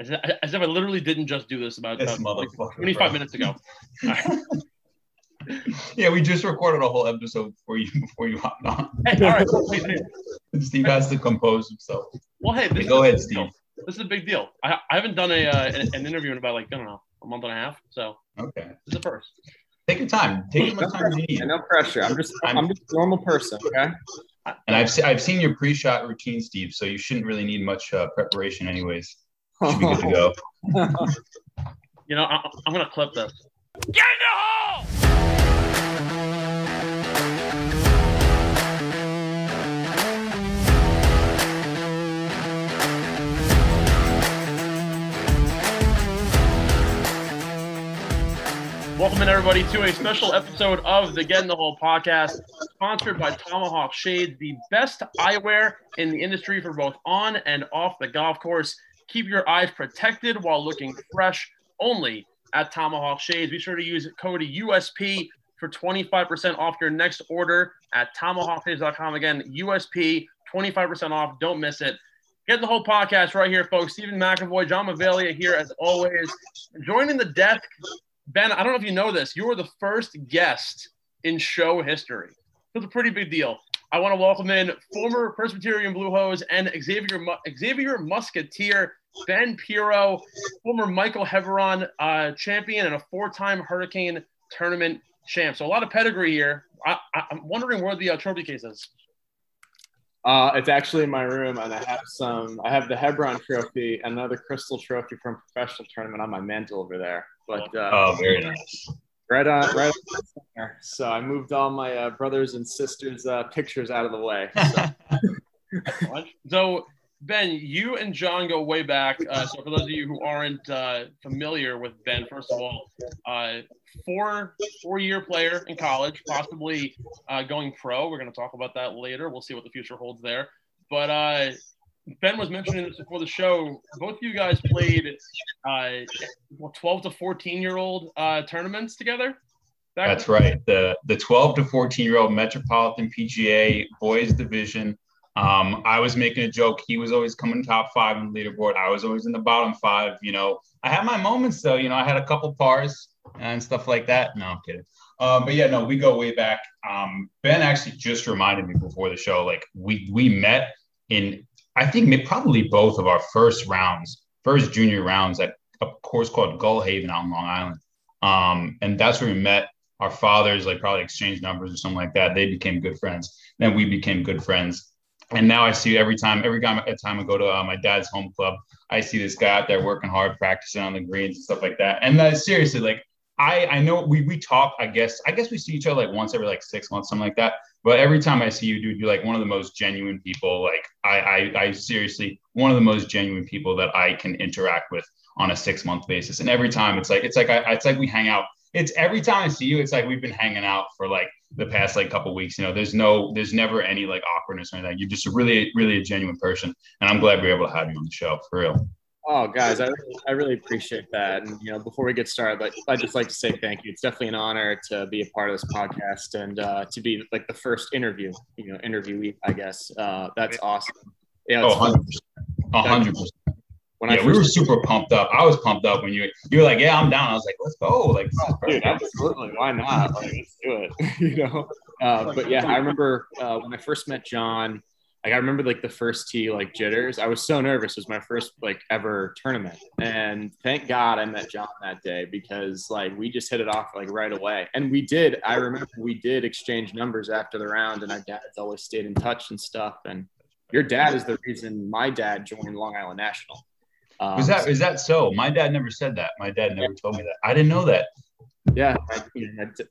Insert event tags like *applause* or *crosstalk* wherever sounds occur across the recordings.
As if, as if I literally didn't just do this about, This about motherfucker, 25 bro. minutes ago. *laughs* All right. Yeah, we just recorded a whole episode before you before you hopped on. Hey, all right. Wait, wait. *laughs* Steve has to compose himself. Well, hey, this Go ahead, Steve. This is a big deal. I, I haven't done a uh, an, an interview in about like I don't know a month and a half, so Okay. this is the first. Take your time. Take as much time as you need. No pressure. I'm just I'm just a normal person. Okay. And I've se- I've seen your pre-shot routine, Steve. So you shouldn't really need much uh, preparation, anyways. Should be good to go. *laughs* You know, I, I'm gonna clip this. Get in the hole. Welcome in everybody to a special episode of the Get in the Hole podcast, sponsored by Tomahawk Shades, the best eyewear in the industry for both on and off the golf course. Keep your eyes protected while looking fresh only at Tomahawk Shades. Be sure to use code USP for 25% off your next order at tomahawkshades.com. Again, USP, 25% off. Don't miss it. Get the whole podcast right here, folks. Stephen McAvoy, John Mavalia here as always. Joining the desk, Ben, I don't know if you know this. You were the first guest in show history. It's a pretty big deal. I want to welcome in former Presbyterian Blue Hose and Xavier Xavier Musketeer, Ben Piro, former Michael Hebron uh, champion and a four-time Hurricane tournament champ. So a lot of pedigree here. I, I, I'm wondering where the uh, trophy case is. Uh, it's actually in my room, and I have some. I have the Hebron Trophy, another Crystal Trophy from professional tournament on my mantle over there. But uh, Oh, very nice. Right on, right on center. So I moved all my uh, brothers and sisters' uh, pictures out of the way. So, *laughs* So, Ben, you and John go way back. Uh, so, for those of you who aren't uh, familiar with Ben, first of all, uh, four four year player in college, possibly uh, going pro. We're going to talk about that later. We'll see what the future holds there. But uh, Ben was mentioning this before the show. Both of you guys played uh, 12 to 14 year old uh, tournaments together. Back That's right. The the 12 to 14 year old Metropolitan PGA boys division. Um, I was making a joke. He was always coming top five on the leaderboard. I was always in the bottom five. You know, I had my moments though. You know, I had a couple pars and stuff like that. No, I'm kidding. Um, but yeah, no, we go way back. Um, ben actually just reminded me before the show, like we we met in I think probably both of our first rounds, first junior rounds at a course called Gull Haven out in Long Island. Um, and that's where we met our fathers like probably exchanged numbers or something like that. They became good friends. Then we became good friends. And now I see every time, every time, I go to uh, my dad's home club, I see this guy out there working hard, practicing on the greens and stuff like that. And uh, seriously, like I, I know we we talk. I guess I guess we see each other like once every like six months, something like that. But every time I see you, dude, you're like one of the most genuine people. Like I, I, I seriously one of the most genuine people that I can interact with on a six month basis. And every time it's like it's like I, it's like we hang out it's every time I see you, it's like we've been hanging out for like the past like couple weeks. You know, there's no, there's never any like awkwardness or anything. You're just a really, really a genuine person, and I'm glad we are able to have you on the show for real. Oh, guys, I really, I really appreciate that. And you know, before we get started, like I'd just like to say thank you. It's definitely an honor to be a part of this podcast and uh, to be like the first interview, you know, interviewee. I guess uh, that's awesome. Yeah, Oh, it's fun. 100 percent, hundred percent. when I Yeah, we were super pumped up. I was pumped up when you you were like, "Yeah, I'm down." I was like, "Let's go!" Like, Dude, absolutely. Why not? Like, let's do it. *laughs* you know. Uh, but yeah, I remember uh, when I first met John. Like I remember like the first tee like jitters. I was so nervous. It was my first like ever tournament, and thank God I met John that day because like we just hit it off like right away. And we did. I remember we did exchange numbers after the round, and our dads always stayed in touch and stuff. And your dad is the reason my dad joined Long Island National. Um, is that is that so? My dad never said that. My dad never told me that. I didn't know that. yeah, I, you know, I-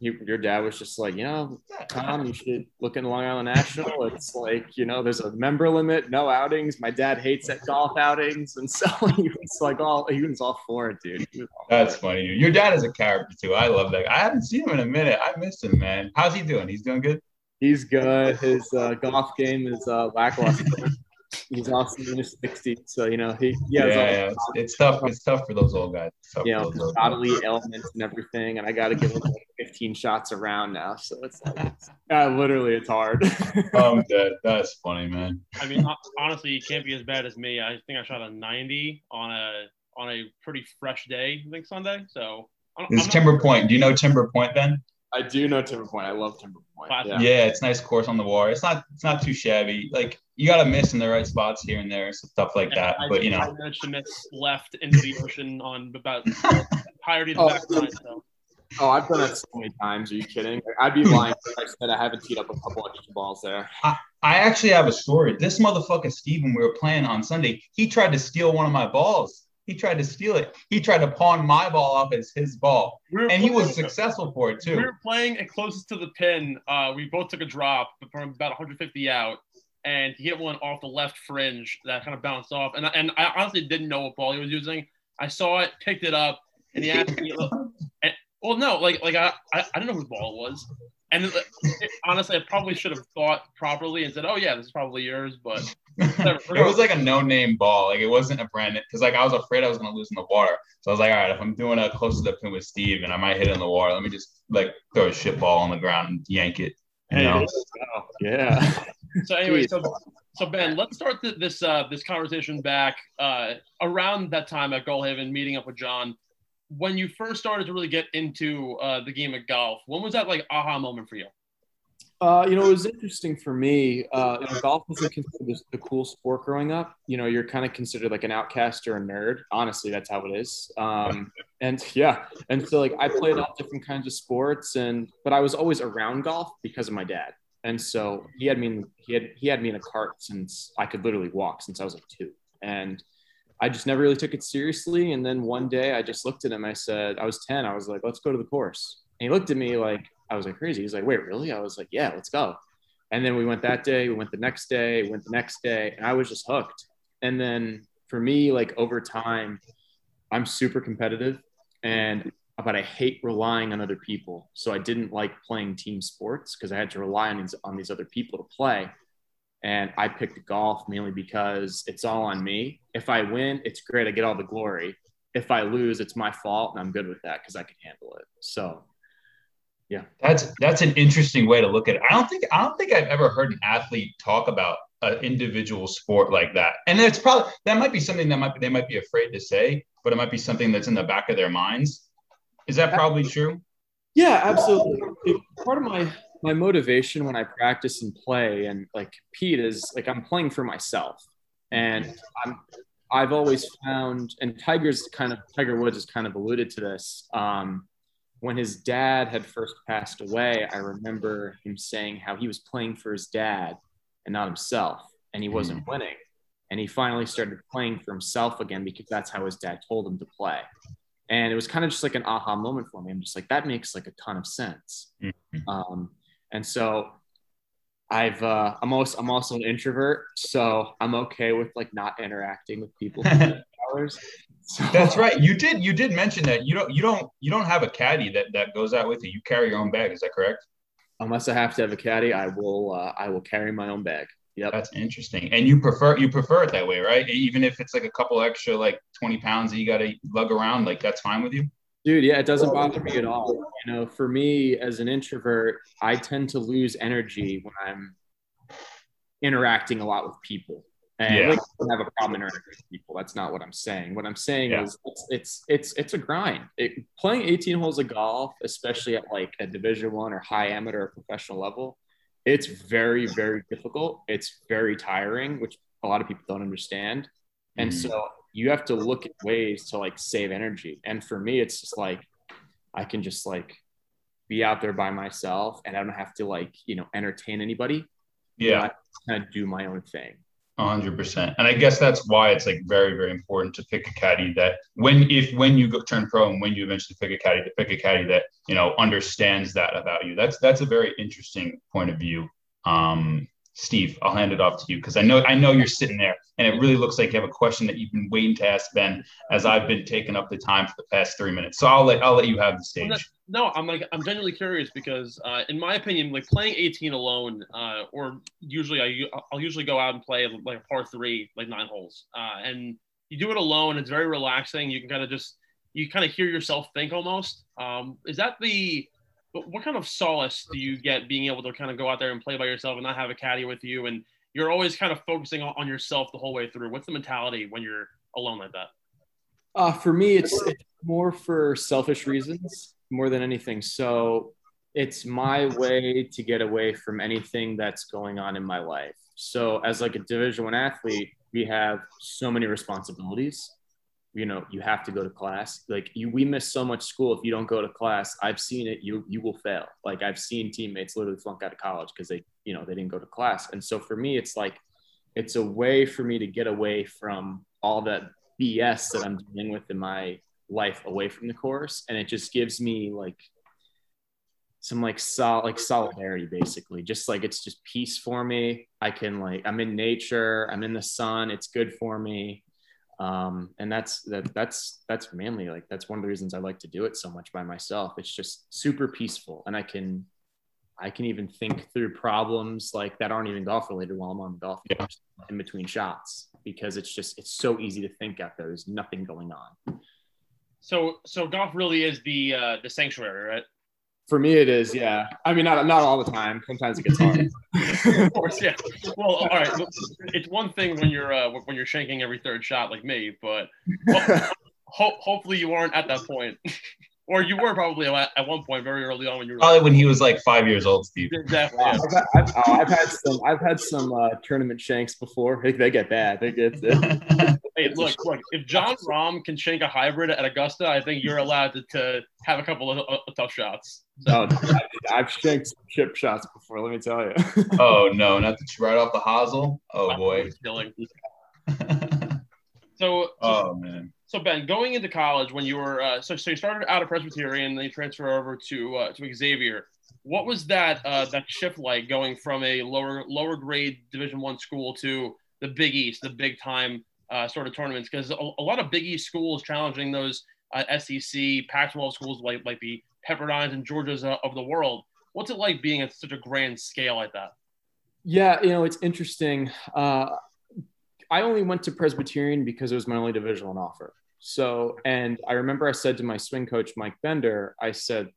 you, your dad was just like, you know, Tom, you should look in Long Island National. It's like, you know, there's a member limit, no outings. My dad hates at golf outings, and so *laughs* he was like, all he was all for it, dude. He was all for That's funny. Your dad is a character too. I love that. I haven't seen him in a minute. I missed him, man. How's he doing? He's doing good. He's good. His uh, golf game is uh, lackluster. He's also in his 60s, so you know he, he Yeah, yeah. It's, it's tough. It's tough for those old guys. Tough you know those old guys. bodily ailments and everything, and I got to give him like 15 shots around now, so it's like, yeah, *laughs* uh, literally, it's hard. *laughs* Oh, I'm dead. That's funny, man. I mean, honestly, you can't be as bad as me. I think I shot a 90 on a on a pretty fresh day, I think Sunday. So it's Timber Point. Do you know Timber Point, Ben? I do know Timber Point. I love Timber Point. Yeah. yeah, it's nice course on the water. It's not it's not too shabby. Like you got to miss in the right spots here and there, stuff like yeah, that. I but you know, I managed to miss left into the ocean on about *laughs* higher to the oh, backside. So. Oh, I've done that so many times. Are you kidding? I'd be lying if I said I haven't teed up a couple extra balls there. I, I actually have a story. This motherfucker Steven, we were playing on Sunday. He tried to steal one of my balls. He tried to steal it. He tried to pawn my ball off as his ball, we and he was successful for it too. We were playing it closest to the pin. Uh, we both took a drop from about 150 out, and he hit one off the left fringe that kind of bounced off. And and I honestly didn't know what ball he was using. I saw it, picked it up, and he asked me. And, well, no, like like I I, I didn't know whose ball it was. And it, it, honestly, I probably should have thought properly and said, "Oh yeah, this is probably yours." But *laughs* it was like a no-name ball. Like it wasn't a brand because like I was afraid I was gonna lose in the water. So I was like, all right, if I'm doing a close to the pin with Steve and I might hit it in the water, let me just like throw a shit ball on the ground and yank it. You know? Yeah. *laughs* so anyway, so so Ben, let's start this uh, this conversation back uh, around that time at Gull Haven, meeting up with John when you first started to really get into uh, the game of golf, when was that like aha moment for you? Uh, you know, it was interesting for me. Uh, you know, golf wasn't considered the cool sport growing up. You know, you're kind of considered like an outcast or a nerd. Honestly, that's how it is. Um, and *laughs* yeah, and so like I played all different kinds of sports, and but I was always around golf because of my dad. And so he had me. In, he had he had me in a cart since I could literally walk since I was like two. And I just never really took it seriously. And then one day I just looked at him. I said, I was 10. I was like, let's go to the course. And he looked at me like I was like crazy. He's like, wait, really? I was like, yeah, let's go. And then we went that day, we went the next day, we went the next day, and I was just hooked. And then for me, like over time, I'm super competitive and but I hate relying on other people. So I didn't like playing team sports because I had to rely on these on these other people to play. And I picked golf mainly because it's all on me. If I win, it's great. I get all the glory. If I lose, it's my fault, and I'm good with that because I can handle it. So, yeah, that's that's an interesting way to look at it. I don't think I don't think I've ever heard an athlete talk about an individual sport like that. And it's probably that might be something that might they might be afraid to say, but it might be something that's in the back of their minds. Is that probably true? Yeah, absolutely. Part of my my motivation when I practice and play and like compete is like I'm playing for myself. And I'm I've always found and Tiger's kind of Tiger Woods has kind of alluded to this. Um, when his dad had first passed away, I remember him saying how he was playing for his dad and not himself, and he wasn't mm. winning. And he finally started playing for himself again because that's how his dad told him to play. And it was kind of just like an aha moment for me. I'm just like, that makes like a ton of sense. Mm-hmm. Um, and so I've uh, I'm also I'm also an introvert, so I'm okay with like not interacting with people *laughs* hours. So. That's right. You did you did mention that you don't you don't you don't have a caddy that that goes out with you. You carry your own bag. Is that correct? Unless I have to have a caddy, I will uh, I will carry my own bag. Yep. That's interesting. And you prefer you prefer it that way, right? Even if it's like a couple extra like 20 pounds that you got to lug around, like that's fine with you. Dude, yeah, it doesn't bother me at all. You know, for me as an introvert, I tend to lose energy when I'm interacting a lot with people. And yeah. like, I don't have a problem interacting with people. That's not what I'm saying. What I'm saying yeah. is it's, it's it's it's a grind. It, playing 18 holes of golf, especially at like a Division One or high amateur or professional level, it's very very difficult. It's very tiring, which a lot of people don't understand. And mm. so you have to look at ways to like save energy. And for me, it's just like I can just like be out there by myself and I don't have to like, you know, entertain anybody. Yeah. kind of do my own thing. hundred percent. And I guess that's why it's like very, very important to pick a caddy that when, if, when you go turn pro and when you eventually pick a caddy to pick a caddy that, you know, understands that about you. That's, that's a very interesting point of view. Um, Steve, I'll hand it off to you because I know I know you're sitting there, and it really looks like you have a question that you've been waiting to ask Ben, as I've been taking up the time for the past three minutes. So I'll let I'll let you have the stage. No, I'm like I'm genuinely curious because, uh, in my opinion, like playing 18 alone, uh, or usually I I'll usually go out and play like a par three, like nine holes, uh, and you do it alone. It's very relaxing. You can kind of just you kind of hear yourself think almost. Um, is that the but what kind of solace do you get being able to kind of go out there and play by yourself and not have a caddy with you? And you're always kind of focusing on, yourself the whole way through. What's the mentality when you're alone like that? Uh, for me it's, it's more for selfish reasons more than anything. So it's my way to get away from anything that's going on in my life. So as like a division one athlete we have so many responsibilities you know you have to go to class. Like you we miss so much school. If you don't go to class i've seen it you you will fail. Like i've seen teammates literally flunk out of college because they you know they didn't go to class. And so for me it's like it's a way for me to get away from all that bs that i'm dealing with in my life away from the course. And it just gives me like some like sol like solidarity basically. Just like it's just peace for me. I can like i'm in nature. I'm in the sun. It's good for me um, and that's that that's that's mainly like that's one of the reasons I like to do it so much by myself. It's just super peaceful, and I can I can even think through problems like that aren't even golf related while I'm on the golf course yeah. in between shots because it's just it's so easy to think out there. There's nothing going on. So so golf really is the uh, the sanctuary, right? For me, it is. Yeah. I mean, not not all the time. Sometimes it gets hard. *laughs* of course, yeah. Well, all right. It's one thing when you're uh, when you're shanking every third shot like me, but ho- hopefully you aren't at that point. *laughs* or you were probably at one point very early on when you were probably when he was like five years old, Steve. Exactly. Yeah. I've, had, I've, oh, I've, had some. I've had some uh, tournament shanks before. They, they get bad. They get. *laughs* hey, look, look. If Jon Rahm can shank a hybrid at Augusta, I think you're allowed to, to have a couple of, of tough shots. So. No, I, have shanked some chip shots before. Let me tell you. oh no, not the right off the hosel. Oh boy. *laughs* Killing. so. Oh man so Ben, going into college when you were uh, so so you started out of Presbyterian, then you transferred over to uh, to Xavier. What was that uh, that shift like going from a lower lower grade Division One school to the Big East, the big time uh, sort of tournaments? Because a, a, lot of Big East schools challenging those uh, SEC, Pac-12 schools like like the Pepperdine's and Georgias uh, of the world. What's it like being at such a grand scale like that? Yeah, you know, it's interesting. Uh, I only went to Presbyterian because it was my only Division One offer. So, and I remember I said to my swing coach, Mike Bender, I said,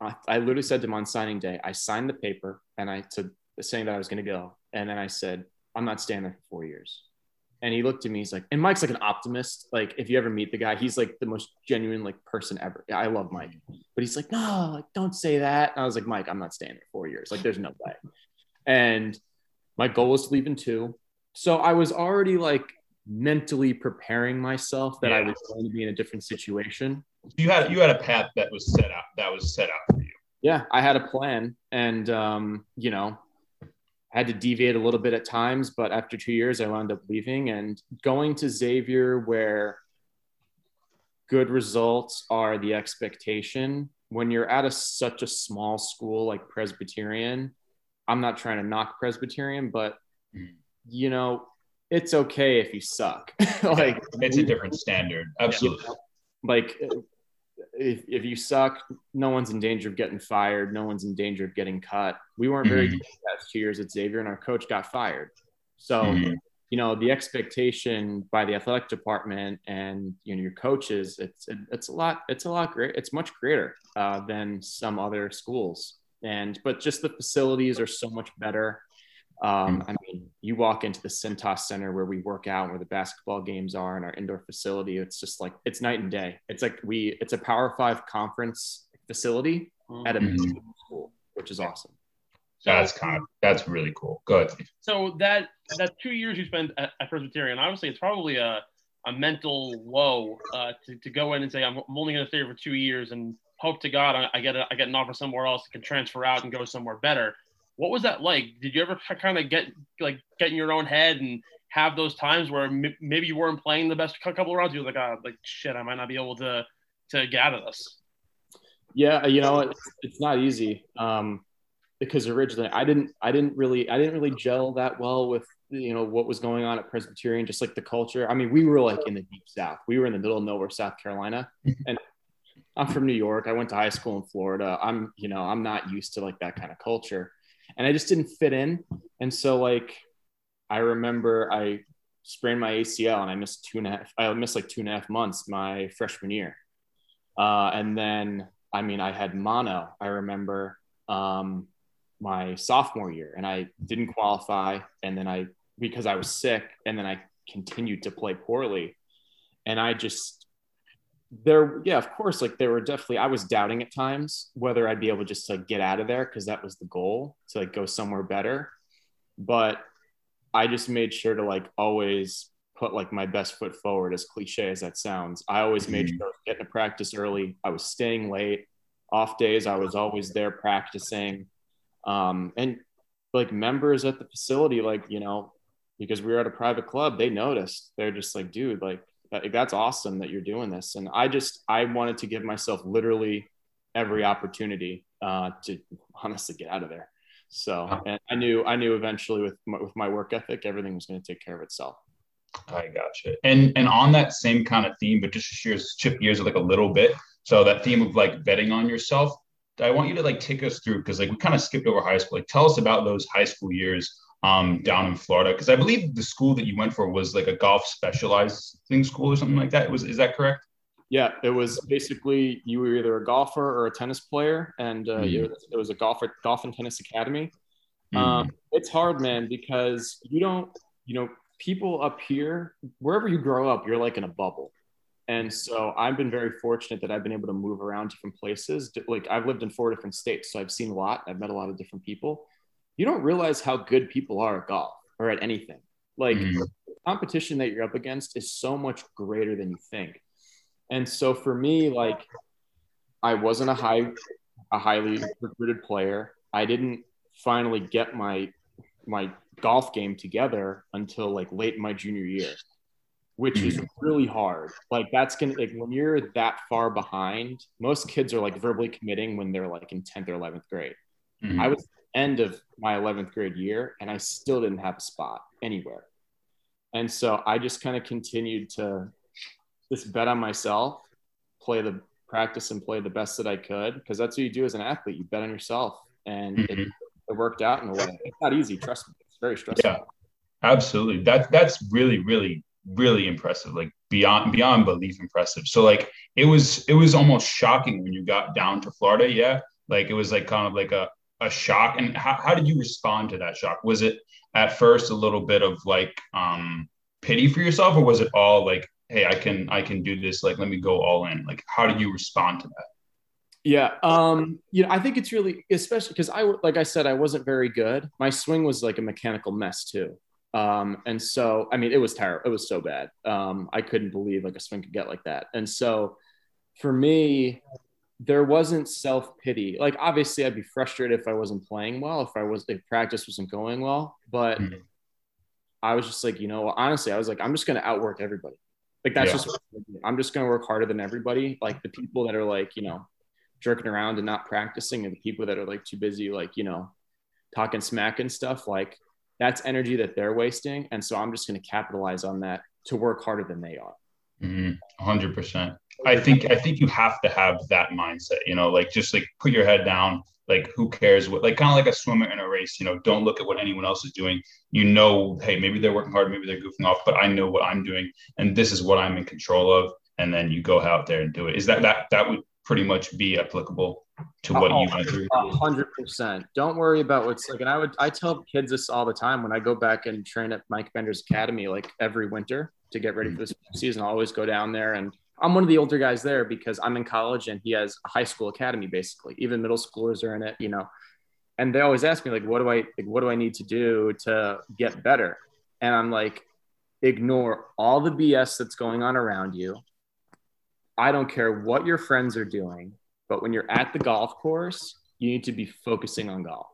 I literally said to him on signing day, I signed the paper and I said, saying that I was going to go. And then I said, I'm not staying there for four years. And he looked at me, he's like, and Mike's like an optimist. Like, if you ever meet the guy, he's like the most genuine like person ever. I love Mike, but he's like, no, like, don't say that. And I was like, Mike, I'm not staying there four years. Like, there's no way. And my goal was to leave in two. So I was already like mentally preparing myself that yeah. I was going to be in a different situation. You had you had a path that was set out that was set out for you. Yeah, I had a plan, and um, you know, I had to deviate a little bit at times, but after two years, I wound up leaving and going to Xavier, where good results are the expectation. When you're at a such a small school like Presbyterian, I'm not trying to knock Presbyterian, but mm. You know, it's okay if you suck. *laughs* like it's a different standard. Absolutely. like if, if you suck, no one's in danger of getting fired. No one's in danger of getting cut. We weren't very mm-hmm. good past two years at Xavier, and our coach got fired. So, mm-hmm. you know, the expectation by the athletic department and you know your coaches, it's it's a lot. It's a lot great. It's much greater uh, than some other schools. And but just the facilities are so much better. Um, mm. I mean, you walk into the Cintas Center where we work out, where the basketball games are, in our indoor facility. It's just like it's night and day. It's like we, it's a Power Five conference facility at a mm-hmm. school, which is awesome. So, that's kind of that's really cool. Good. So that that two years you spent at, at Presbyterian, obviously, it's probably a a mental low uh, to, to go in and say I'm only going to stay here for two years and hope to God I, I get a, I get an offer somewhere else, I can transfer out and go somewhere better what was that like? Did you ever kind of get like get in your own head and have those times where m- maybe you weren't playing the best couple of rounds? You were like, oh, like shit, I might not be able to to get out of this. Yeah, you know, it's, it's not easy um, because originally I didn't I didn't really I didn't really gel that well with you know what was going on at Presbyterian, just like the culture. I mean, we were like in the deep south. We were in the middle of nowhere, South Carolina, mm-hmm. and I'm from New York. I went to high school in Florida. I'm you know I'm not used to like that kind of culture and I just didn't fit in. And so like I remember I sprained my ACL and I missed two and a half. I missed like two and a half months my freshman year, uh, and then I mean, I had mono. I remember um, my sophomore year, and I didn't qualify, and then I because I was sick, and then I continued to play poorly, and I just there, yeah, of course, like there were definitely I was doubting at times whether I'd be able just to get out of there because that was the goal to like go somewhere better, but I just made sure to like always put like my best foot forward as cliche as that sounds. I always made mm-hmm. sure getting to practice early. I was staying late. Off days i was always there practicing. Um, and like members at the facility like you know because we were at a private club they noticed. They're just like dude like that's awesome that you're doing this and i just i wanted to give myself literally every opportunity uh, to honestly get out of there so and i knew i knew eventually with my, with my work ethic everything was going to take care of itself I gotcha. And and on that same kind of theme, but just to chip gears like a little bit. So that theme of like betting on yourself, I want you to like take us through because like we kind of skipped over high school. Like tell us about those high school years um down in Florida because I believe the school that you went for was like a golf specialized thing school or something like that. Was is that correct? Yeah, it was basically you were either a golfer or a tennis player, and uh, mm. it was a golfer golf and tennis academy. Mm. Um, it's hard, man, because you don't, you know, people up here, wherever you grow up, you're like in a bubble. And so I've been very fortunate that I've been able to move around different places. Like I've lived in four different states, so I've seen a lot. I've met a lot of different people. You don't realize how good people are at golf or at anything. Like mm-hmm. the competition that you're up against is so much greater than you think. And so for me, like I wasn't a high, a highly recruited player. I didn't finally get my my golf game together until like late in my junior year, which is mm. really hard. Like that's gonna like when you're that far behind, most kids are like verbally committing when they're like in 10th or 11th grade. Mm-hmm. I was end of my 11th grade year and I still didn't have a spot anywhere. And so I just kind of continued to just bet on myself, play the practice and play the best that I could because that's what you do as an athlete. You bet on yourself and mm-hmm. it, it worked out in a way. It's not easy, trust me. It's very stressful. Yeah, absolutely. That that's really, really, really impressive. Like beyond beyond belief impressive. So like it was it was almost shocking when you got down to Florida. Yeah. Like it was like kind of like a a shock. And how, how did you respond to that shock? Was it at first a little bit of like um pity for yourself, or was it all like, hey, I can I can do this, like let me go all in? Like how did you respond to that? Yeah. Um, you know, I think it's really, especially because I, like I said, I wasn't very good. My swing was like a mechanical mess too. Um, and so, I mean, it was terrible. It was so bad. Um, I couldn't believe like a swing could get like that. And so for me, there wasn't self pity. Like, obviously, I'd be frustrated if I wasn't playing well, if I was, if practice wasn't going well. But mm-hmm. I was just like, you know, honestly, I was like, I'm just going to outwork everybody. Like, that's yeah. just, I'm just going to work harder than everybody. Like, the people that are like, you know, jerking around and not practicing and the people that are like too busy like you know talking smack and stuff like that's energy that they're wasting and so i'm just going to capitalize on that to work harder than they are mm-hmm. 100% i think i think you have to have that mindset you know like just like put your head down like who cares what like kind of like a swimmer in a race you know don't look at what anyone else is doing you know hey maybe they're working hard maybe they're goofing off but i know what i'm doing and this is what i'm in control of and then you go out there and do it is that that that would pretty much be applicable to what oh, you went through. hundred percent. Don't worry about what's like. And I would I tell kids this all the time when I go back and train at Mike Bender's Academy, like every winter to get ready for this season. I always go down there and I'm one of the older guys there because I'm in college and he has a high school academy basically. Even middle schoolers are in it, you know. And they always ask me like, what do I like? What do I need to do to get better? And I'm like, ignore all the BS that's going on around you I don't care what your friends are doing, but when you're at the golf course, you need to be focusing on golf.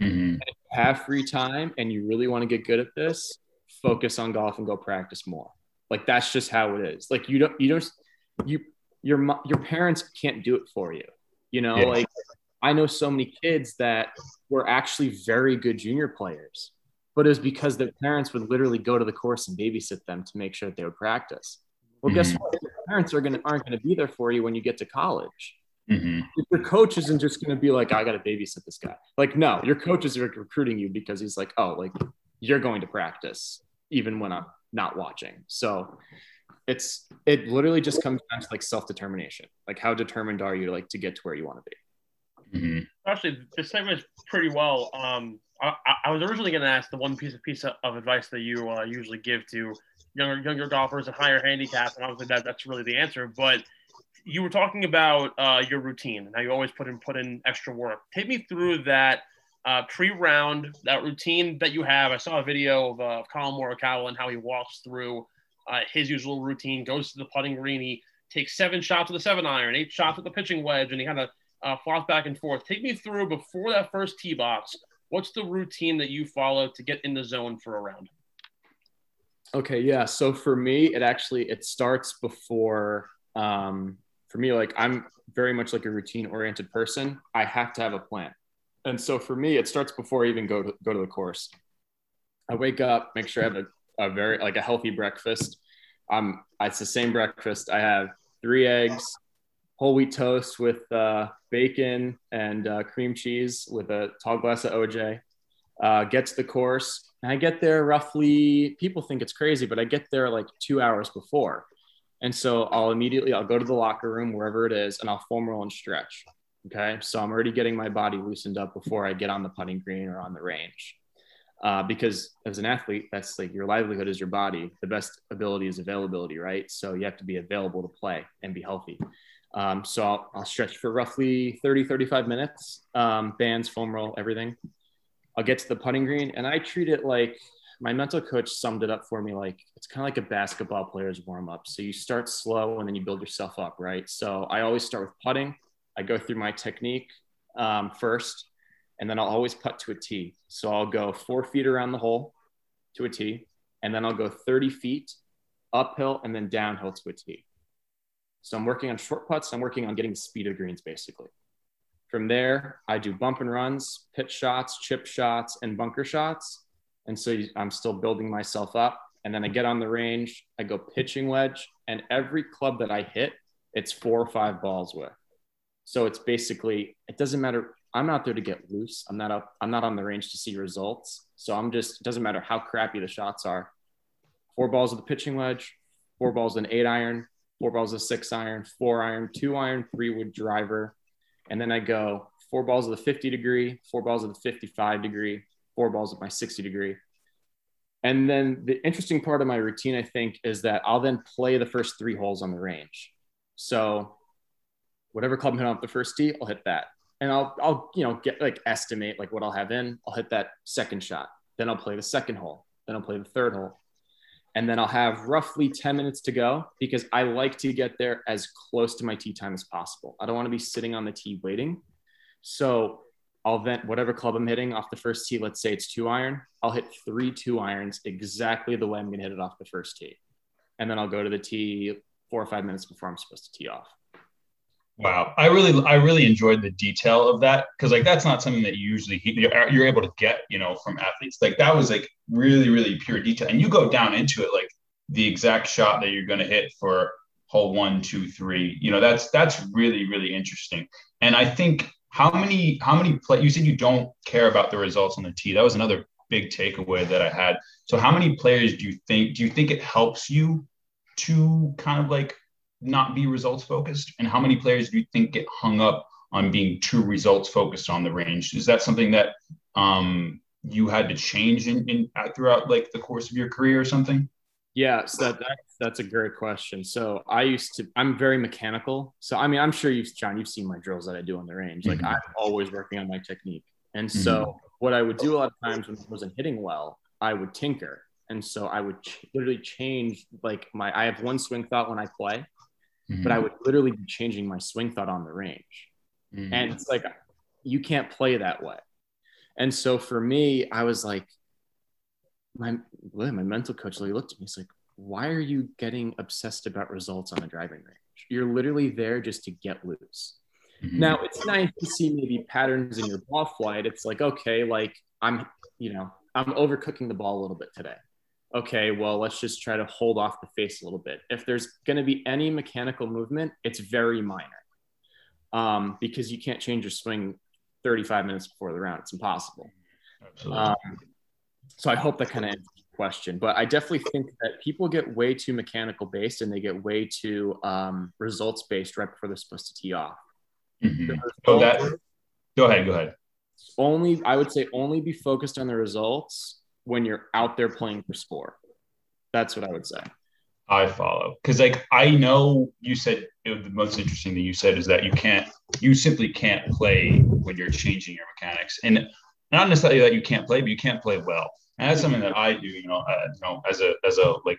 Mm-hmm. have free time and you really want to get good at this, focus on golf and go practice more. Like that's just how it is. Like you don't, you don't, you, your, your parents can't do it for you. You know, yeah. like I know so many kids that were actually very good junior players, but it was because their parents would literally go to the course and babysit them to make sure that they would practice. Well, guess mm-hmm. what? Your parents are gonna aren't gonna be there for you when you get to college. Mm-hmm. Your coach isn't just gonna be like, I gotta babysit this guy. Like, no, your coach is recruiting you because he's like, oh, like you're going to practice even when I'm not watching. So it's it literally just comes down to like self-determination. Like how determined are you like to get to where you want to be? Mm-hmm. Actually, this segment is pretty well. Um, I, I was originally going to ask the one piece of piece of advice that you uh, usually give to younger younger golfers and higher handicaps, and obviously that that's really the answer. But you were talking about uh, your routine and how you always put in put in extra work. Take me through that uh, pre-round, that routine that you have. I saw a video of uh, Collin Morikawa and how he walks through uh, his usual routine, goes to the putting green, he takes seven shots with the seven iron, eight shots with the pitching wedge, and he kind of uh, flops back and forth. Take me through before that first tee box. What's the routine that you follow to get in the zone for a round? Okay, yeah. So for me, it actually it starts before. Um, for me, like I'm very much like a routine oriented person. I have to have a plan, and so for me, it starts before I even go to go to the course. I wake up, make sure I have a, a very like a healthy breakfast. I'm it's the same breakfast. I have three eggs, whole wheat toast with uh, bacon and uh, cream cheese with a tall glass of OJ. Uh, get to the course, and I get there roughly, people think it's crazy, but I get there like two hours before. And so I'll immediately, I'll go to the locker room, wherever it is, and I'll foam roll and stretch. Okay. So I'm already getting my body loosened up before I get on the putting green or on the range. Uh, because as an athlete, that's like your livelihood is your body. The best ability is availability, right? So you have to be available to play and be healthy. Um, so I'll, I'll, stretch for roughly 30, 35 minutes, um, bands, foam roll, everything. I'll get to the putting green and I treat it like my mental coach summed it up for me like it's kind of like a basketball player's warm up. So you start slow and then you build yourself up, right? So I always start with putting. I go through my technique um, first, and then I'll always putt to a tee. So I'll go four feet around the hole to a tee, and then I'll go 30 feet uphill and then downhill to a tee. So I'm working on short putts. I'm working on getting the speed of greens basically. From there, I do bump and runs, pitch shots, chip shots, and bunker shots. And so I'm still building myself up. And then I get on the range, I go pitching wedge, and every club that I hit, it's four or five balls with. So it's basically, it doesn't matter. I'm out there to get loose. I'm not up, I'm not on the range to see results. So I'm just, it doesn't matter how crappy the shots are. Four balls with a pitching wedge, four balls an eight iron, four balls with six iron, four iron, two iron, three wood driver, and then I go four balls of the 50 degree, four balls of the 55 degree, four balls of my 60 degree. And then the interesting part of my routine, I think, is that I'll then play the first three holes on the range. So whatever club I'm hitting off the first tee, I'll hit that. And I'll, I'll, you know, get like estimate like what I'll have in. I'll hit that second shot. Then I'll play the second hole. Then I'll play the third hole. And then I'll have roughly 10 minutes to go because I like to get there as close to my tee time as possible. I don't want to be sitting on the tee waiting. So I'll vent whatever club I'm hitting off the first tee. Let's say it's two iron. I'll hit three two irons exactly the way I'm going to hit it off the first tee. And then I'll go to the tee four or five minutes before I'm supposed to tee off. Wow, I really, I really enjoyed the detail of that because like that's not something that you usually you're able to get, you know, from athletes. Like that was like really, really pure detail, and you go down into it like the exact shot that you're going to hit for hole one, two, three. You know, that's that's really, really interesting. And I think how many, how many play? You said you don't care about the results on the tee. That was another big takeaway that I had. So how many players do you think? Do you think it helps you to kind of like not be results focused? And how many players do you think get hung up on being too results focused on the range? Is that something that um, you had to change in, in throughout like the course of your career or something? Yeah, so that, that, that's a great question. So I used to, I'm very mechanical. So I mean, I'm sure you've, John, you've seen my drills that I do on the range. Like mm-hmm. I'm always working on my technique. And mm-hmm. so mm-hmm. what I would do a lot of times when I wasn't hitting well, I would tinker. And so I would ch- literally change like my, I have one swing thought when I play mm-hmm. but I would literally be changing my swing thought on the range. Mm-hmm. And it's like, you can't play that way. And so for me, I was like, my, my mental coach like, looked at me, he's like, why are you getting obsessed about results on the driving range? You're literally there just to get loose. Mm-hmm. Now it's nice to see maybe patterns in your ball flight. It's like, okay, like I'm, you know, I'm overcooking the ball a little bit today okay, well, let's just try to hold off the face a little bit. If there's going to be any mechanical movement, it's very minor um, because you can't change your swing 35 minutes before the round. It's impossible. Um, so I hope that kind of answers the question, but I definitely think that people get way too mechanical based and they get way too um, results based right before they're supposed to tee off. Mm-hmm. So that, go ahead, go ahead. Only, I would say, only be focused on the results when you're out there playing for score. That's what I would say. I follow because, like, I know you said the most interesting thing you said is that you can't, you simply can't play when you're changing your mechanics, and not necessarily that you can't play, but you can't play well. And that's something that I do, you know, uh, you know, as a as a like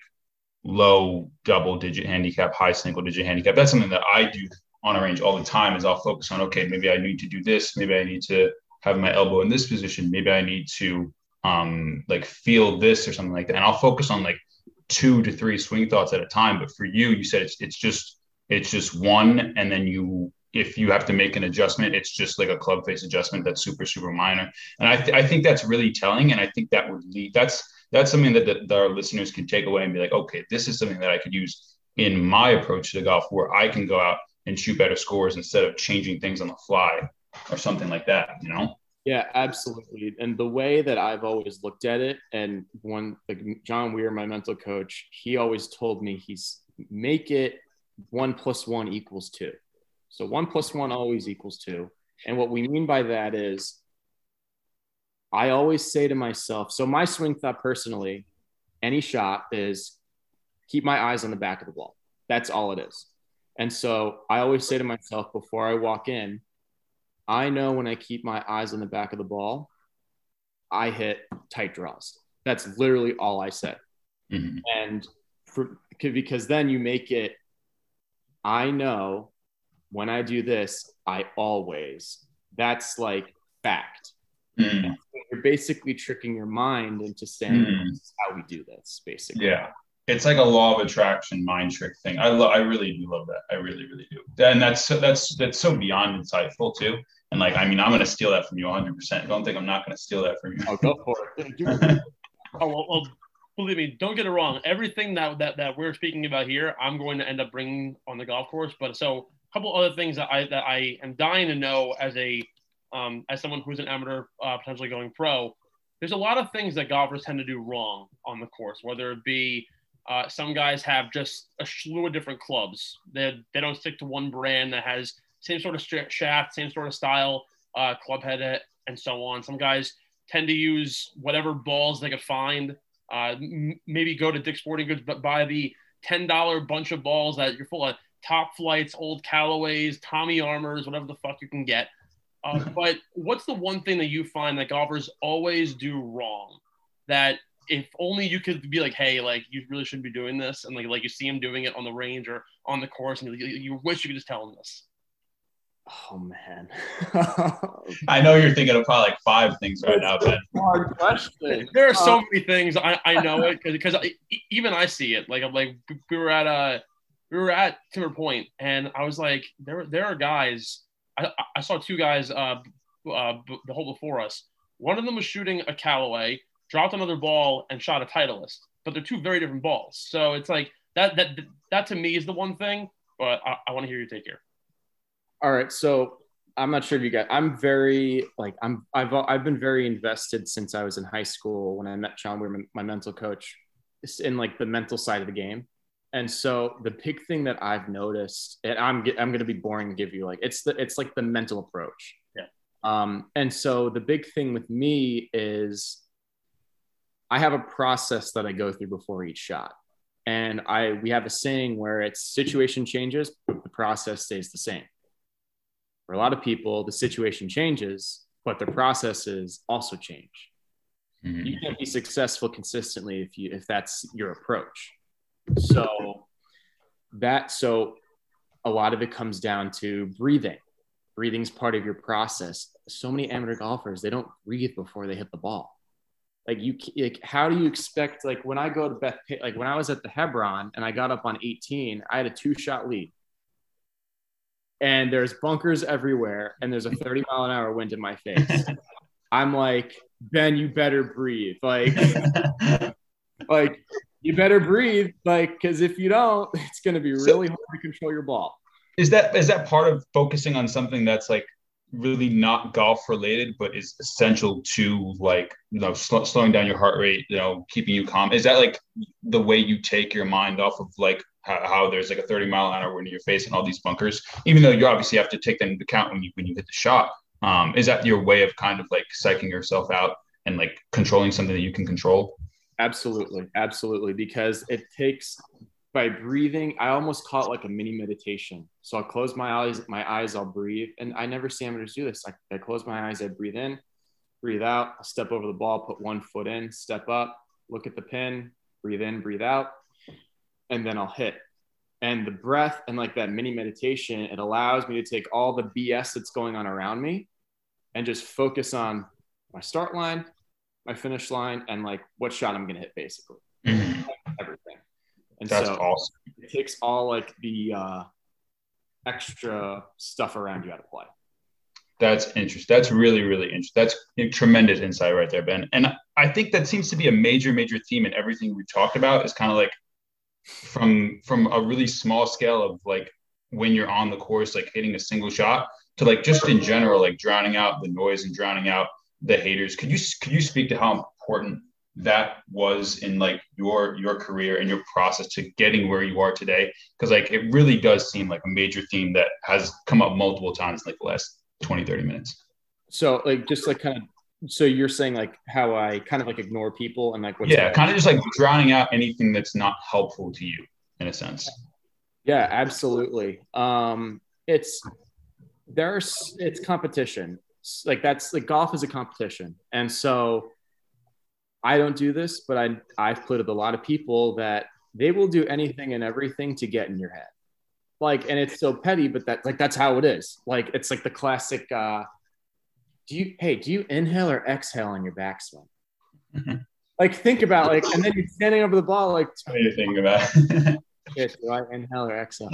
low double digit handicap, high single digit handicap. That's something that I do on a range all the time. Is I'll focus on okay, maybe I need to do this, maybe I need to have my elbow in this position, maybe I need to um like feel this or something like that, and I'll focus on like two to three swing thoughts at a time. But for you, you said it's it's just it's just one, and then you if you have to make an adjustment, it's just like a club face adjustment that's super super minor. And I th- I think that's really telling, and I think that would lead that's that's something that, that, that our listeners can take away and be like, okay, this is something that I could use in my approach to golf, where I can go out and shoot better scores instead of changing things on the fly or something like that. You know. Yeah, absolutely. And the way that I've always looked at it, and one like John Weir, my mental coach, he always told me he's make it one plus one equals two. So one plus one always equals two. And what we mean by that is I always say to myself, so my swing thought personally, any shot is keep my eyes on the back of the ball. That's all it is. And so I always say to myself before I walk in, I know when I keep my eyes on the back of the ball, I hit tight draws. That's literally all I say. Mm-hmm. And for, because then you make it, I know when I do this, I always, that's like fact. Mm. You're basically tricking your mind into saying, mm. this is how we do this, basically. Yeah it's like a law of attraction mind trick thing. I love, I really do love that. I really, really do. And that's that's that's so beyond insightful too. And like, I mean, I'm gonna steal that from you 100. percent Don't think I'm not gonna steal that from you. Oh, go for it. *laughs* oh well, well, believe me, don't get it wrong. Everything that that that we're speaking about here, I'm going to end up bringing on the golf course. But so a couple other things that I that I am dying to know as a um, as someone who's an amateur uh, potentially going pro. There's a lot of things that golfers tend to do wrong on the course, whether it be uh, some guys have just a slew of different clubs. They, they don't stick to one brand that has same sort of shaft, same sort of style, uh, club head, and so on. Some guys tend to use whatever balls they could find. Uh, m- maybe go to Dick's Sporting Goods, but buy the ten dollar bunch of balls that you're full of Top Flites, old Callaways, Tommy Armours, whatever the fuck you can get. Uh, *laughs* but what's the one thing that you find that golfers always do wrong that if only you could be like, hey, like you really shouldn't be doing this, and like like you see him doing it on the range or on the course, and you, you wish you could just tell him this. Oh man, *laughs* *laughs* I know you're thinking of probably like five things right now, Ben. Hard question. *laughs* There are so uh, many things I, I know it because because even I see it. Like I'm like we were at a we were at Timber Point, and I was like, there there are guys. I, I saw two guys uh, uh the hole before us. One of them was shooting a Callaway dropped another ball and shot a Titleist, but they're two very different balls. So it's like that that that to me is the one thing. But I, I want to hear your take here. All right, so I'm not sure if you got. I'm very like I'm. I've I've been very invested since I was in high school when I met John Weir, my mental coach, in like the mental side of the game. And so the big thing that I've noticed, and I'm I'm going to be boring to give you like it's the it's like the mental approach. Yeah. Um, and so the big thing with me is I have a process that I go through before each shot. And I we have a saying where it's situation changes, but the process stays the same. For a lot of people, the situation changes, but the processes also change. Mm-hmm. You can't be successful consistently if you if that's your approach. So that so a lot of it comes down to breathing. Breathing's part of your process. So many amateur golfers, they don't breathe before they hit the ball like you like how do you expect like when I go to Beth like when I was at the Hebron and I got up on 18, I had a two shot lead. And there's bunkers everywhere and there's a 30 mile an hour wind in my face. *laughs* I'm like, Ben, you better breathe. Like, *laughs* like you better breathe. Like, cause if you don't, it's gonna be really hard to control your ball. Is that is that part of focusing on something that's like really not golf related, but is essential to like you know sl- slowing down your heart rate, you know, keeping you calm. Is that like the way you take your mind off of like how, how there's like a 30 mile an hour when you're facing all these bunkers, even though you obviously have to take them into account when you when you hit the shot. Um, is that your way of kind of like psyching yourself out and like controlling something that you can control? Absolutely, absolutely, because it takes by breathing. I almost call it like a mini meditation. So I'll close my eyes, my eyes, I'll breathe, and I never see amateurs do this. I, I close my eyes, I breathe in, breathe out, I'll step over the ball, put one foot in, step up, look at the pin, breathe in, breathe out, and then I'll hit. And the breath and like that mini meditation, it allows me to take all the BS that's going on around me and just focus on my start line, my finish line, and like what shot I'm gonna hit basically. Mhm. And That's so awesome. it takes all like the uh, extra stuff around you out of play. That's interesting. That's really, really interesting. That's tremendous insight right there, Ben. And I think that seems to be a major, major theme in everything we've talked about. Is kind of like from from a really small scale of like when you're on the course, like hitting a single shot, to like just in general, like drowning out the noise and drowning out the haters. Could you could you speak to how important that was in like your your career and your process to getting where you are today? Because like it really does seem like a major theme that has come up multiple times in like the last 20, 30 minutes. So like just like kind of so you're saying like how I kind of like ignore people and like what's yeah, kind of just like drowning out anything that's not helpful to you in a sense. Yeah, absolutely. Um, it's there's it's competition. Like that's like golf is a competition, and so I don't do this, but I I've played with a lot of people that they will do anything and everything to get in your head. Like, and it's so petty, but that like that's how it is. Like, it's like the classic. uh Do you hey, do you inhale or exhale on your backswing? Mhm. Like, think about like, and then you're standing over the ball, like What do you think about? *laughs* shit, do I inhale or exhale?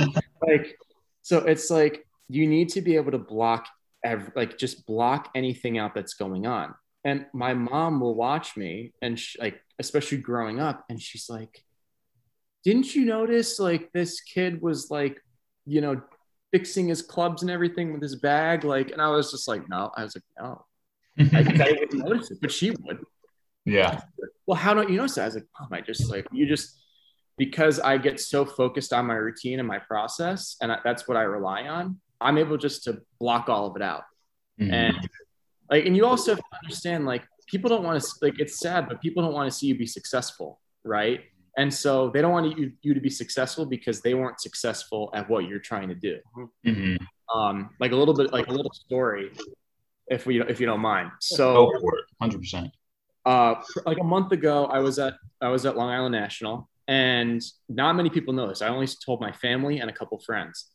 like, so it's like you need to be able to block, every, like, just block anything out that's going on. And my mom will watch me, and sh like, especially growing up, and she's like, "Didn't you notice like this kid was like, you know, fixing his clubs and everything with his bag?" Like, and I was just like, "No," I was like, "No." I, I didn't *laughs* notice it, but she would yeah. well, how don't you notice that? I was like, oh, I just like, you just, because I get so focused on my routine and my process, and I, that's what I rely on, I'm able just to block all of it out. Mhm. And like, and you also have to understand, like, people don't want to, like, it's sad, but people don't want to see you be successful, right? And so they don't want you, you to be successful because they weren't successful at what you're trying to do. Mhm. Um, like a little bit, like a little story, if we, if you don't mind. So, it. 100%. uh, like a month ago, I was at I was at Long Island National, and not many people know this. I only told my family and a couple friends.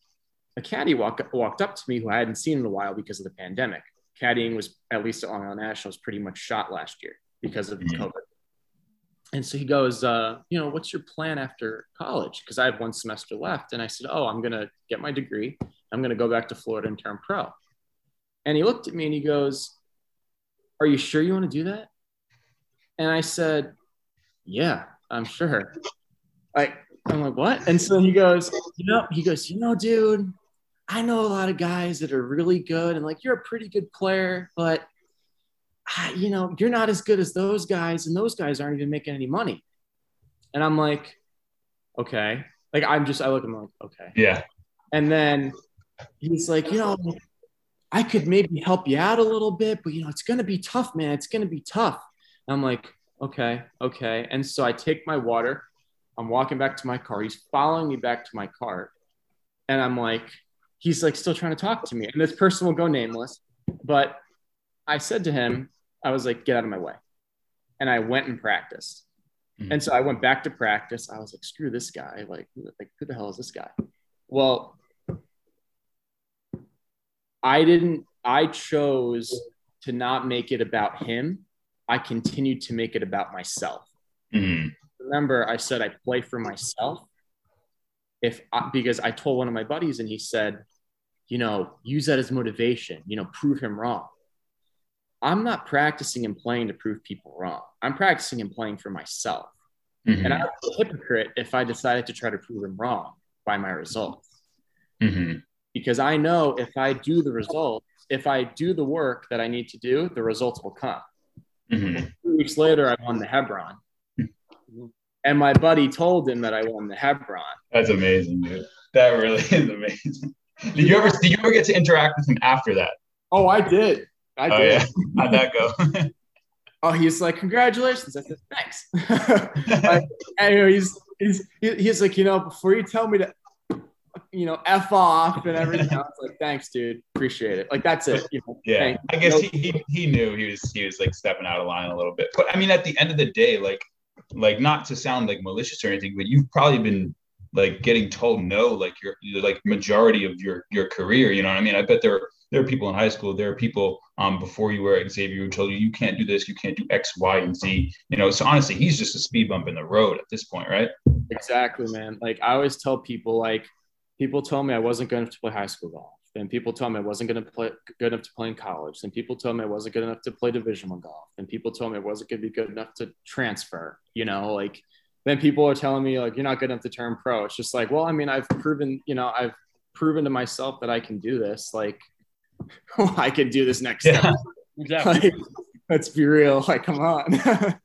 A caddy walk, walked up to me who I hadn't seen in a while because of the pandemic. Caddying was at least at Long Island National was pretty much shot last year because of Mhm. COVID. And so he goes, uh, you know, what's your plan after college? Because I have one semester left. And I said, oh, I'm gonna get my degree. I'm gonna go back to Florida and turn pro. And he looked at me and he goes, Are you sure you want to do that? And I said, Yeah, I'm sure. *laughs* Like, I'm like, what? And so he goes, you know, he goes, you know, dude, I know a lot of guys that are really good and like you're a pretty good player, but ah, you know, you're not as good as those guys, and those guys aren't even making any money. And I'm like, okay. Like I'm just I look at him like, okay. Yeah. And then he's like, you know, I could maybe help you out a little bit, but you know, it's gonna be tough, man. It's gonna be tough. And I'm like, okay, okay. And so I take my water. I'm walking back to my car. He's following me back to my car. And I'm like, he's like still trying to talk to me. And this person will go nameless. But I said to him, I was like, get out of my way. And I went and practiced. Mhm. And so I went back to practice. I was like, screw this guy. Like, who, like, who the hell is this guy? Well, I didn't, I chose to not make it about him. I continued to make it about myself. Mhm. Remember, I said I play for myself. If I, because I told one of my buddies and he said, you know, use that as motivation, you know, prove him wrong. I'm not practicing and playing to prove people wrong. I'm practicing and playing for myself. Mhm. And I'm a hypocrite if I decided to try to prove him wrong by my results Mhm. because I know if I do the results, if I do the work that I need to do, the results will come. Mhm. Two weeks later, I won the Hebron. And my buddy told him that I won the Hebron. That's amazing, dude. That really *laughs* is amazing. Did you ever did you ever get to interact with him after that? Oh, I did. I Oh did. yeah. How'd that go? *laughs* Oh, he's like, congratulations. I said, thanks. *laughs* like, anyway, he's, he's, he's like, you know, before you tell me to, you know, F off and everything, I was like, thanks, dude. Appreciate it. Like, that's it. You know, Yeah, thank- I guess no- he, he he knew he was he was like stepping out of line a little bit. But I mean, at the end of the day, like like not to sound like malicious or anything, but you've probably been like getting told no, like your like majority of your your career. You know what I mean? I bet there there are people in high school, there are people um before you were at Xavier who told you you can't do this, you can't do X, Y, and Z. You know, so honestly, he's just a speed bump in the road at this point, right? Exactly, man. Like I always tell people, like people told me I wasn't enough to play high school golf. Then people told me I wasn't going to play good enough to play in college. Then people told me I wasn't good enough to play Division One golf. Then people told me I wasn't going to be good enough to transfer. You know, like then people are telling me like you're not good enough to turn pro. It's just like, well, I mean, I've proven, you know, I've proven to myself that I can do this. Like *laughs* I can do this next Yeah. step. *laughs* Exactly. Like, let's be real. Like, come on. *laughs*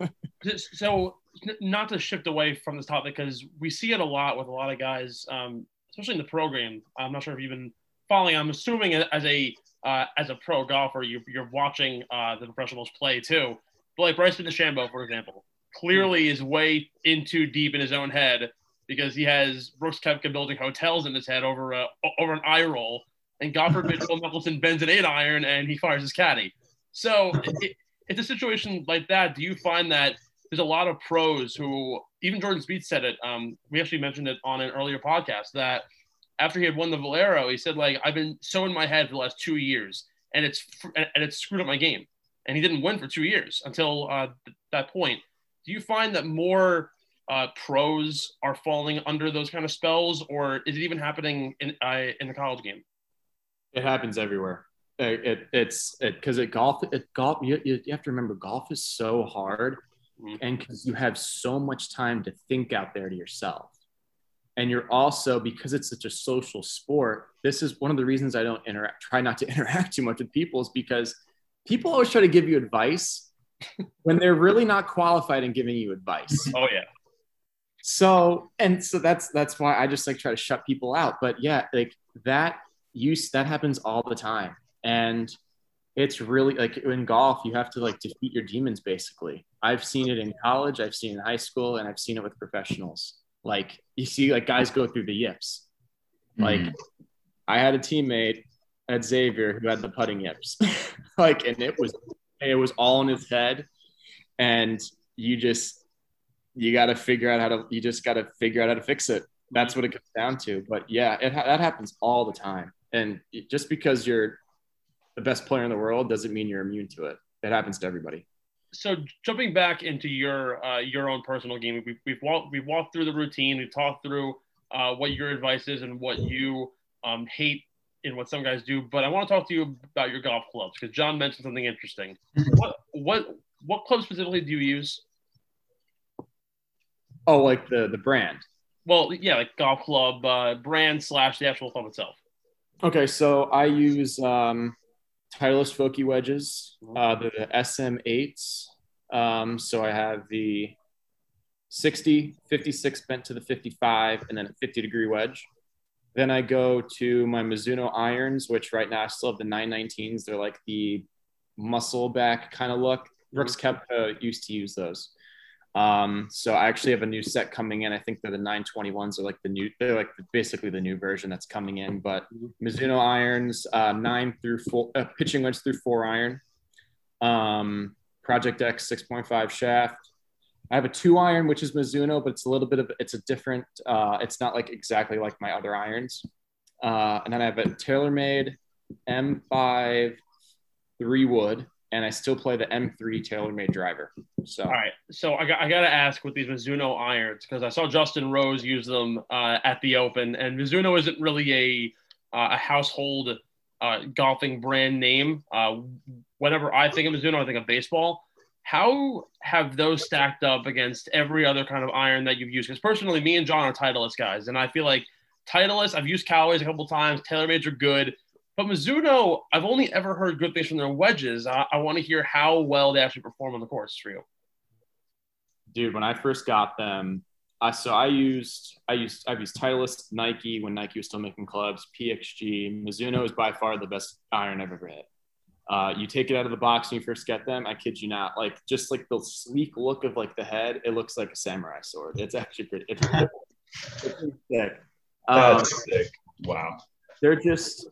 So not to shift away from this topic because we see it a lot with a lot of guys, um, especially in the program. I'm not sure if you've been following. I'm assuming as a uh, as a pro golfer, you, you're watching uh, the professionals play too. But like Bryson DeChambeau, for example, clearly is way in too deep in his own head because he has Brooks Koepka building hotels in his head over a, over an eye roll, and God forbid Phil Mickelson bends an eight iron and he fires his caddy. So it, it's a situation like that. Do you find that there's a lot of pros who, even Jordan Spieth said it. Um, we actually mentioned it on an earlier podcast that after he had won the Valero, he said like I've been so in my head for the last two years, and it's and it's screwed up my game. And he didn't win for two years until uh, that point. Do you find that more uh, pros are falling under those kind of spells, or is it even happening in uh, in the college game? It happens everywhere. It, it it's because it golf it golf you, you have to remember golf is so hard, Mhm. and because you have so much time to think out there to yourself, and you're also because it's such a social sport. This is one of the reasons I don't interact. Try not to *laughs* interact too much with people is because people always try to give you advice when they're really not qualified in giving you advice. Oh yeah, So and so that's that's why I just like try to shut people out. But yeah, like that use that happens all the time. And it's really like in golf, you have to like defeat your demons basically. I've seen it in college, I've seen it in high school, and I've seen it with professionals. Like you see like guys go through the yips. Like Mhm. I had a teammate at Xavier who had the putting yips. *laughs* like and it was it was all in his head. And you just you got to figure out how to you just got to figure out how to fix it. That's what it comes down to. But yeah it, ha- that happens all the time. And just because you're the best player in the world doesn't mean you're immune to it. It happens to everybody. So jumping back into your uh, your own personal game, we've we've walked we've walked through the routine. We've talked through uh, what your advice is and what you um, hate in what some guys do. But I want to talk to you about your golf clubs because John mentioned something interesting. *laughs* what what what club specifically do you use? oh like the the brand Well, yeah, like golf club uh, brand slash the actual club itself. okay so i use um titleist Vokey wedges uh the, the sm8s um so i have the 60 56 bent to the 55 and then a 50 degree wedge Then I go to my Mizuno irons, which right now I still have the 919s. They're like the muscle back kind of look. Brooks Koepka used to use those. Um, so I actually have a new set coming in. I think they're the 921s are like the new, they're like basically the new version that's coming in. But Mizuno irons, uh, nine through four, uh, pitching wedge through four iron. Um, Project X 6.5 shaft. I have a two iron, which is Mizuno, but it's a little bit of it's a different. Uh, it's not like exactly like my other irons. Uh, and then I have a TaylorMade M5 three wood, and I still play the M3 TaylorMade driver. So All right, so I got I got to ask with these Mizuno irons because I saw Justin Rose use them uh, at the Open, and Mizuno isn't really a uh, a household uh, golfing brand name. Uh, whenever I think of Mizuno, I think of baseball. How have those stacked up against every other kind of iron that you've used? Because personally, me and John are Titleist guys, and I feel like Titleist. I've used Callaway's a couple times. TaylorMade's are good, But Mizuno, I've only ever heard good things from their wedges. I, I want to hear how well they actually perform on the course for you. Dude, when I first got them, I so I used I used I've used Titleist, Nike when Nike was still making clubs, PXG. Mizuno is by far the best iron I've ever hit. Uh, you take it out of the box when you first get them. I kid you not, like just like the sleek look of like the head, it looks like a samurai sword. It's actually pretty. It's, it's sick. Um, That's sick. Wow. They're just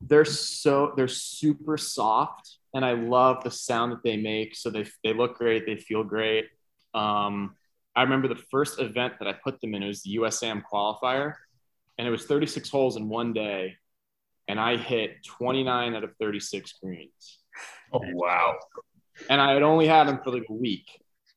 they're so they're super soft, and I love the sound that they make. So they they look great. They feel great. Um, I remember the first event that I put them in. It was the USAM qualifier, and it was 36 holes in one day and I hit 29 out of 36 greens. Oh wow! And I had only had them for like a week.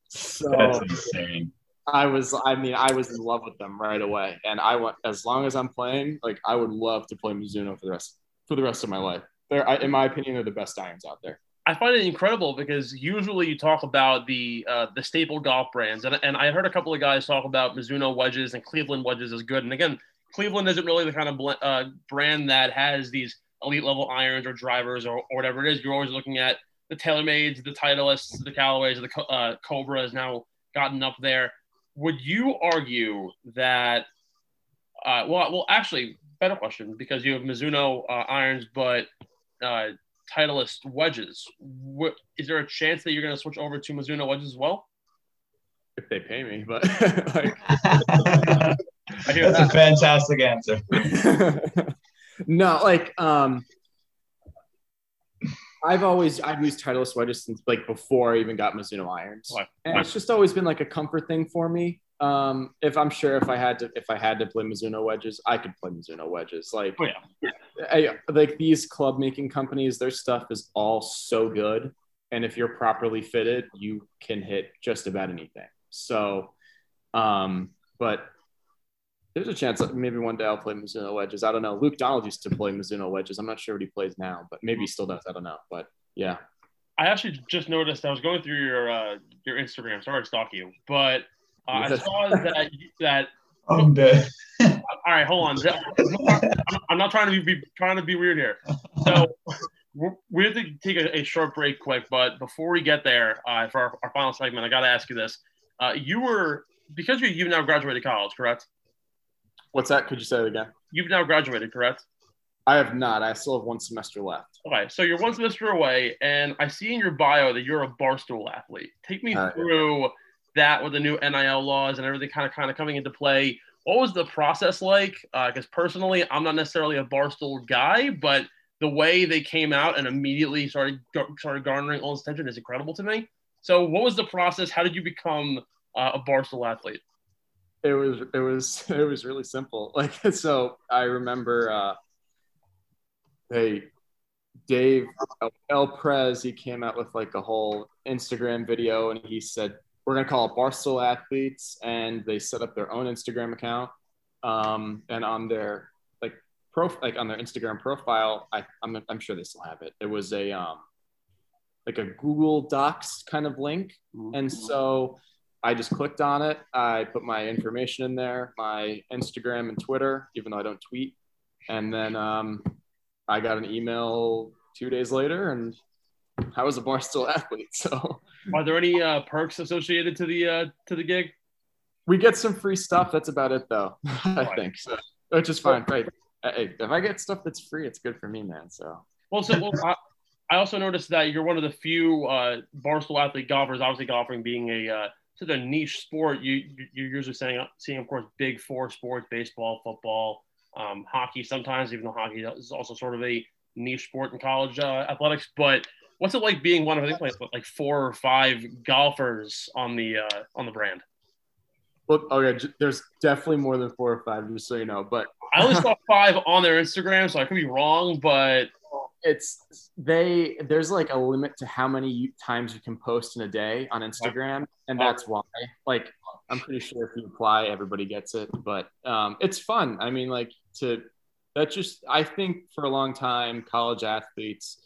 So That's insane. I was, I mean, I was in love with them right away, and I went as long as I'm playing. Like, I would love to play Mizuno for the rest for the rest of my life. They're, in my opinion, they're the best irons out there. I find it incredible because usually you talk about the uh, the staple golf brands, and, and I heard a couple of guys talk about Mizuno wedges and Cleveland wedges as good. And again, Cleveland isn't really the kind of bl- uh, brand that has these elite level irons or drivers or, or whatever it is. You're always looking at the TaylorMades, the Titleists, the Callaways, the uh, Cobra has now gotten up there. Would you argue that? Uh, well, well, actually, better question because you have Mizuno uh, irons, but uh, Titleist wedges. What, is there a chance that you're going to switch over to Mizuno wedges as well? If they pay me, but *laughs* like, *laughs* That's that. a fantastic answer. *laughs* no, like um, I've always I've used Titleist wedges since like before I even got Mizuno irons, and it's just always been like a comfort thing for me. Um, if I'm sure if I had to if I had to play Mizuno wedges, I could play Mizuno wedges. Like, oh, yeah. I, like these club making companies, their stuff is all so good, and if you're properly fitted, you can hit just about anything. So, um, but there's a chance that maybe one day I'll play Mizuno wedges. I don't know. Luke Donald used to play Mizuno wedges. I'm not sure what he plays now, but maybe he still does. I don't know. But yeah. I actually just noticed I was going through your uh, your Instagram. Sorry to stalk you, but uh, I saw that that. *laughs* I'm dead. *laughs* all right, hold on. I'm not trying to be trying to be weird here. So we have to take a, a, short break quick, but before we get there, uh, for our, our, final segment, I got to ask you this: uh, You were because you you've now graduated college, correct? What's that? Could you say it again? You've now graduated, correct? I have not. I still have one semester left. Okay, so you're one semester away, and I see in your bio that you're a barstool athlete. Take me uh, through that with the new NIL laws and everything kind of kind of coming into play. What was the process like? Because uh, personally, I'm not necessarily a barstool guy, but the way they came out and immediately started started garnering all this attention is incredible to me. So, what was the process? How did you become uh, a barstool athlete? It was it was *laughs* it was really simple. *laughs* Like so, I remember. Uh, hey, Dave El Prez, he came out with like a whole Instagram video, and he said we're gonna call it Barstool Athletes, and they set up their own Instagram account. Um, and on their like prof like on their Instagram profile, I I'm, I'm sure they still have it. It was a um like a Google Docs kind of link, mm-hmm. and so I just clicked on it. I put my information in there, my Instagram and Twitter, even though I don't tweet. And then um, I got an email two days later, and I was a barstool *laughs* athlete. So, are there any uh, perks associated to the uh, to the gig? We get some free stuff. That's about it, though. *laughs* I think so, which is fine. Right? Hey, if I get stuff that's free, it's good for me, man. So. Well, so well, I, I also noticed that you're one of the few uh, barstool athlete golfers. Obviously, golfing being a uh, to the niche sport, you you're usually saying seeing of course big four sports: baseball, football, um, hockey. Sometimes even though hockey is also sort of a niche sport in college uh, athletics. But what's it like being one of I think like, like four or five golfers on the uh, on the brand? Well, okay, there's definitely more than four or five, just so you know. But I only saw five on their Instagram, so I could be wrong. But it's they there's like a limit to how many times you can post in a day on Instagram, and that's why. Like, I'm pretty sure if you apply, everybody gets it. But um, it's fun. I mean, like to that just I think for a long time, college athletes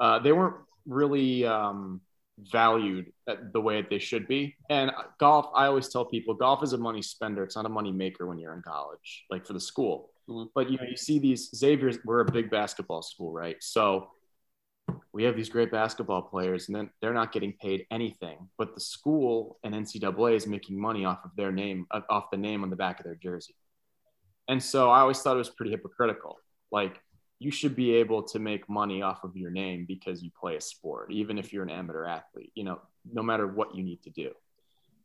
uh, they weren't really um, valued the way that they should be. And golf, I always tell people, golf is a money spender. It's not a money maker when you're in college, like for the school. Mm-hmm. But you know, you see these Xavier's. We're a big basketball school, right? So we have these great basketball players, and then they're not getting paid anything. But the school and NCAA is making money off of their name, off the name on the back of their jersey. And so I always thought it was pretty hypocritical. Like you should be able to make money off of your name because you play a sport, even if you're an amateur athlete. You know, no matter what you need to do.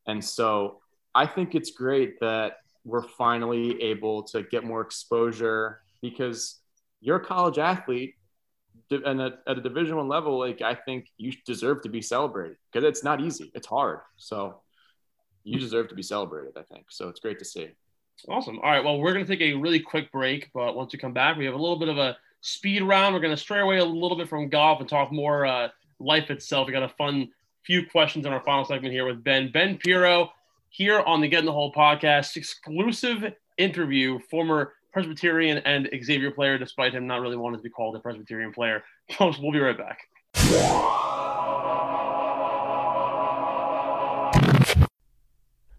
And so I think it's great that we're finally able to get more exposure because you're a college athlete and at, at a division one level like i think you deserve to be celebrated because it's not easy it's hard. So you deserve to be celebrated i think. So it's great to see. Awesome. All right well we're going to take a really quick break but once we come back we have a little bit of a speed round. We're going to stray away a little bit from golf and talk more uh, life itself. We got a fun few questions in our final segment here with ben. Ben Piro here on the Get in the Hole podcast, exclusive interview, former Presbyterian and Xavier player, despite him not really wanting to be called a Presbyterian player. *laughs* we'll be right back.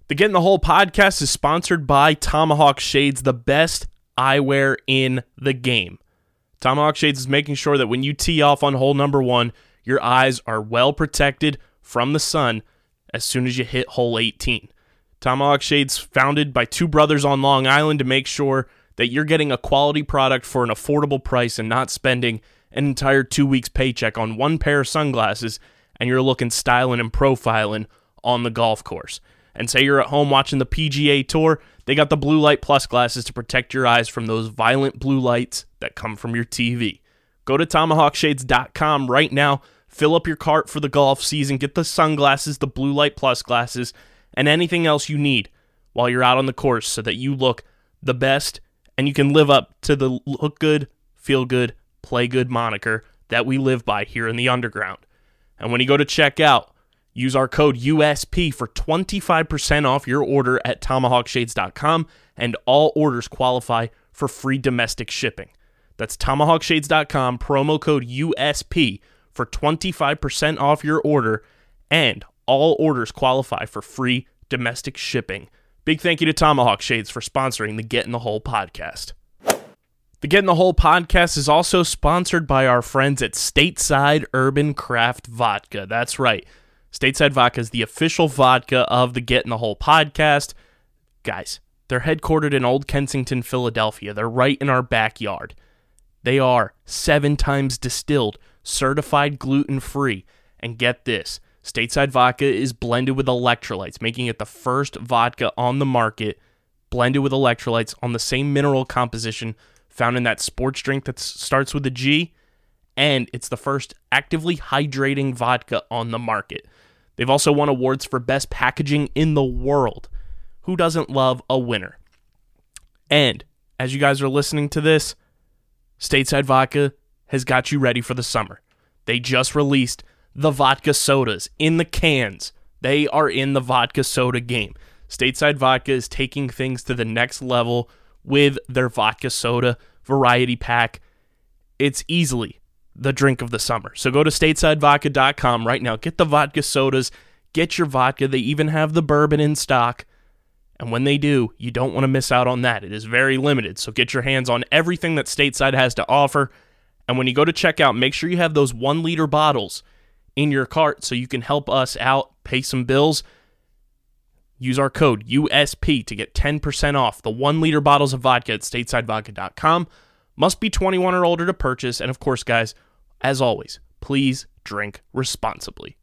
The Get in the Hole podcast is sponsored by Tomahawk Shades, the best eyewear in the game. Tomahawk Shades is making sure that when you tee off on hole number one, your eyes are well protected from the sun as soon as you hit hole 18. Tomahawk Shades founded by two brothers on Long Island to make sure that you're getting a quality product for an affordable price and not spending an entire two weeks paycheck on one pair of sunglasses and you're looking styling and profiling on the golf course. And say you're at home watching the PGA Tour, they got the Blue Light Plus glasses to protect your eyes from those violent blue lights that come from your TV. Go to tomahawkshades.com right now, fill up your cart for the golf season, get the sunglasses, the Blue Light Plus glasses and anything else you need while you're out on the course so that you look the best and you can live up to the look good, feel good, play good moniker that we live by here in the underground. And when you go to check out, use our code USP for 25% off your order at tomahawkshades.com and all orders qualify for free domestic shipping. That's tomahawkshades.com promo code USP for 25% off your order and all orders qualify for free domestic shipping. Big thank you to Tomahawk Shades for sponsoring the Get in the Hole podcast. The Get in the Hole podcast is also sponsored by our friends at Stateside Urban Craft Vodka. That's right. Stateside Vodka is the official vodka of the Get in the Hole podcast. Guys, they're headquartered in Old Kensington, Philadelphia. They're right in our backyard. They are seven times distilled, certified gluten free. And get this Stateside vodka is blended with electrolytes, making it the first vodka on the market blended with electrolytes on the same mineral composition found in that sports drink that starts with a G. And it's the first actively hydrating vodka on the market. They've also won awards for best packaging in the world. Who doesn't love a winner? And as you guys are listening to this, Stateside Vodka has got you ready for the summer. They just released the vodka sodas in the cans. They are in the vodka soda game. Stateside Vodka is taking things to the next level with their vodka soda variety pack. It's easily the drink of the summer. So go to statesidevodka.com right now. Get the vodka sodas, get your vodka. They even have the bourbon in stock. And when they do, you don't want to miss out on that. It is very limited. So get your hands on everything that Stateside has to offer. And when you go to checkout, make sure you have those one liter bottles in your cart so you can help us out, pay some bills. Use our code USP to get 10% off the one liter bottles of vodka at statesidevodka.com. Must be 21 or older to purchase. And of course, guys, as always, please drink responsibly.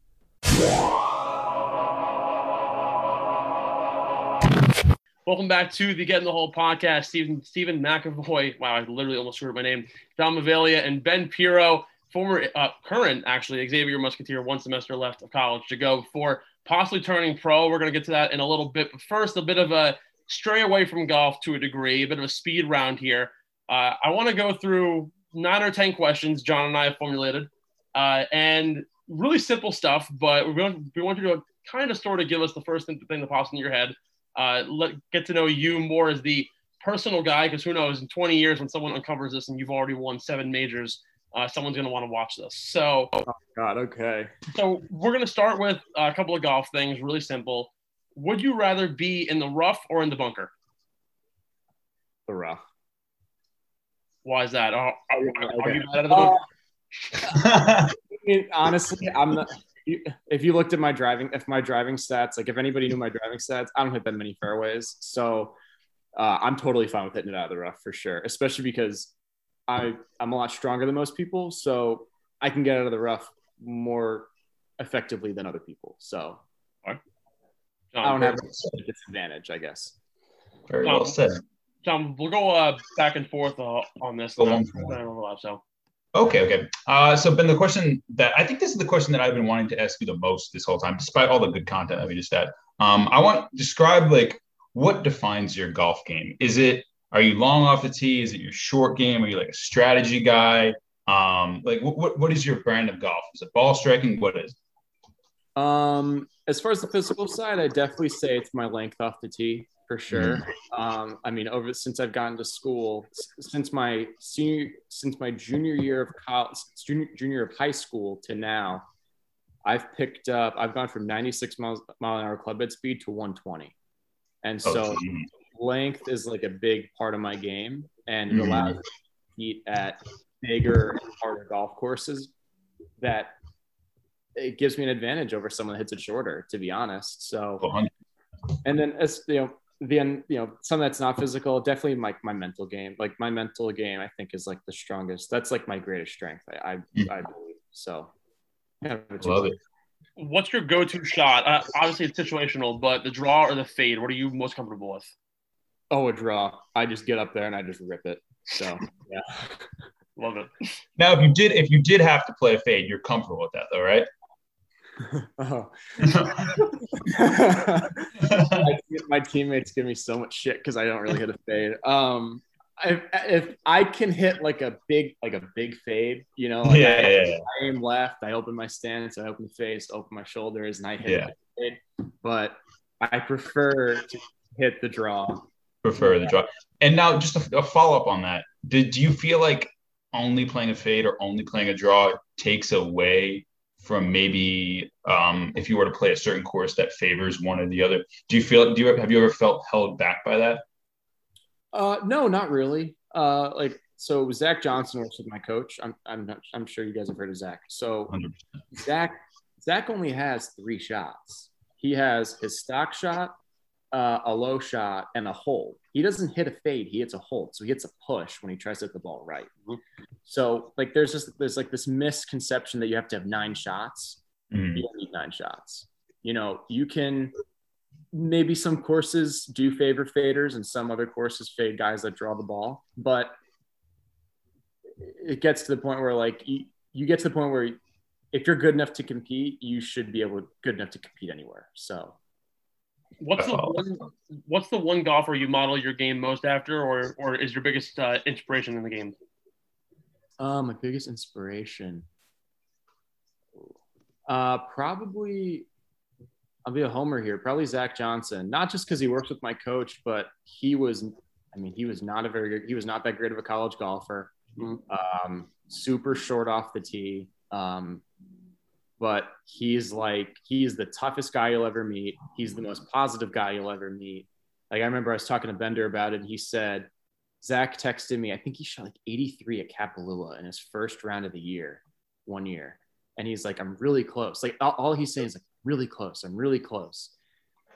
Welcome back to the Get in the Hole podcast. Stephen Stephen McAvoy. Wow, I literally almost screwed my name. Don Mavalia and Ben Piro former, uh, current actually, Xavier Musketeer, one semester left of college to go before possibly turning pro. We're going to get to that in a little bit. But first, a bit of a stray away from golf to a degree, a bit of a speed round here. Uh, I want to go through nine or 10 questions John and I have formulated. Uh, and really simple stuff, but we want, we want you to kind of sort of give us the first thing, thing that pops in your head. Uh, let get to know you more as the personal guy, because who knows, in 20 years when someone uncovers this and you've already won seven majors, uh, someone's going to want to watch this. So, oh, God, okay. So, we're going to start with a couple of golf things, really simple. Would you rather be in the rough or in the bunker? The rough. Why is that? Are, are, are you mad at Uh, them? *laughs* I mean, honestly, I'm not. If you looked at my driving, if my driving stats, like if anybody knew my driving stats, I don't hit that many fairways. So uh, I'm totally fine with hitting it out of the rough for sure, especially because I I'm a lot stronger than most people, so I can get out of the rough more effectively than other people. So I John, don't have a disadvantage, I guess. Very well said. John, we'll go uh, back and forth uh, on this. Go on for one. overlap, so. Okay, okay. Uh, so Ben, the question that I think this is the question that I've been wanting to ask you the most this whole time, despite all the good content that we just had. Um, I want describe like what defines your golf game. Is it are you long off the tee? Is it your short game? Are you like a strategy guy? Um, like what what, what is your brand of golf? Is it ball striking? What is? Um, as far as the physical side, I definitely say it's my length off the tee for sure. Um, I mean, over since I've gotten to school, since my senior, since my junior year of college, junior, junior of high school to now, I've picked up. I've gone from 96 miles mile an hour club head speed to 120, and Oh, so geez. Length is like a big part of my game, and it Mhm. allows me to compete at bigger, harder golf courses that it gives me an advantage over someone that hits it shorter, to be honest. So, Oh, and then as you know, then you know, some that's not physical, definitely my my mental game. Like my mental game, I think is like the strongest. That's like my greatest strength. I I, Mm. I believe so. Yeah, Love it. What's your go-to shot? Uh, obviously, it's situational, but the draw or the fade. What are you most comfortable with? Oh, a draw. I just get up there and I just rip it. So *laughs* yeah. Love it. Now, if you did if you did have to play a fade, you're comfortable with that though, right? *laughs* oh. *laughs* my, my teammates give me so much shit because I don't really hit a fade. Um, if, if I can hit like a big like a big fade, you know, like yeah, I, yeah, yeah. I aim left, I open my stance, I open the face, open my shoulders, and I hit Yeah. fade. But I prefer to hit the draw. Prefer the draw. And now, just a, a follow up on that. Did do you feel like only playing a fade or only playing a draw takes away from maybe um, if you were to play a certain course that favors one or the other? Do you feel? Do you have you ever felt held back by that? Uh, no, not really. Uh, like so, Zach Johnson works with my coach. I'm I'm not, I'm sure you guys have heard of Zach. So 100%. Zach Zach only has three shots. He has his stock shot, uh, a low shot, and a hold. He doesn't hit a fade. He hits a hold. So he hits a push when he tries to hit the ball right. Mhm. So like there's just there's like this misconception that you have to have nine shots. Mhm. You don't need nine shots. You know, you can maybe some courses do favor faders and some other courses fade guys that draw the ball, but it gets to the point where like you, you get to the point where if you're good enough to compete, you should be able good enough to compete anywhere. So What's the one, what's the one golfer you model your game most after, or or is your biggest uh, inspiration in the game? uh, my biggest inspiration, uh, probably I'll be a homer here. Probably Zach Johnson, not just because he works with my coach, but he was, I mean, he was not a very good, he was not that great of a college golfer. Mhm. Um, super short off the tee. Um, but he's like, he's the toughest guy you'll ever meet. He's the most positive guy you'll ever meet. Like, I remember I was talking to Bender about it, and he said, Zach texted me, I think he shot like 83 at Kapalua in his first round of the year, one year. And he's like, I'm really close. Like, all, all he's saying is like, really close. I'm really close.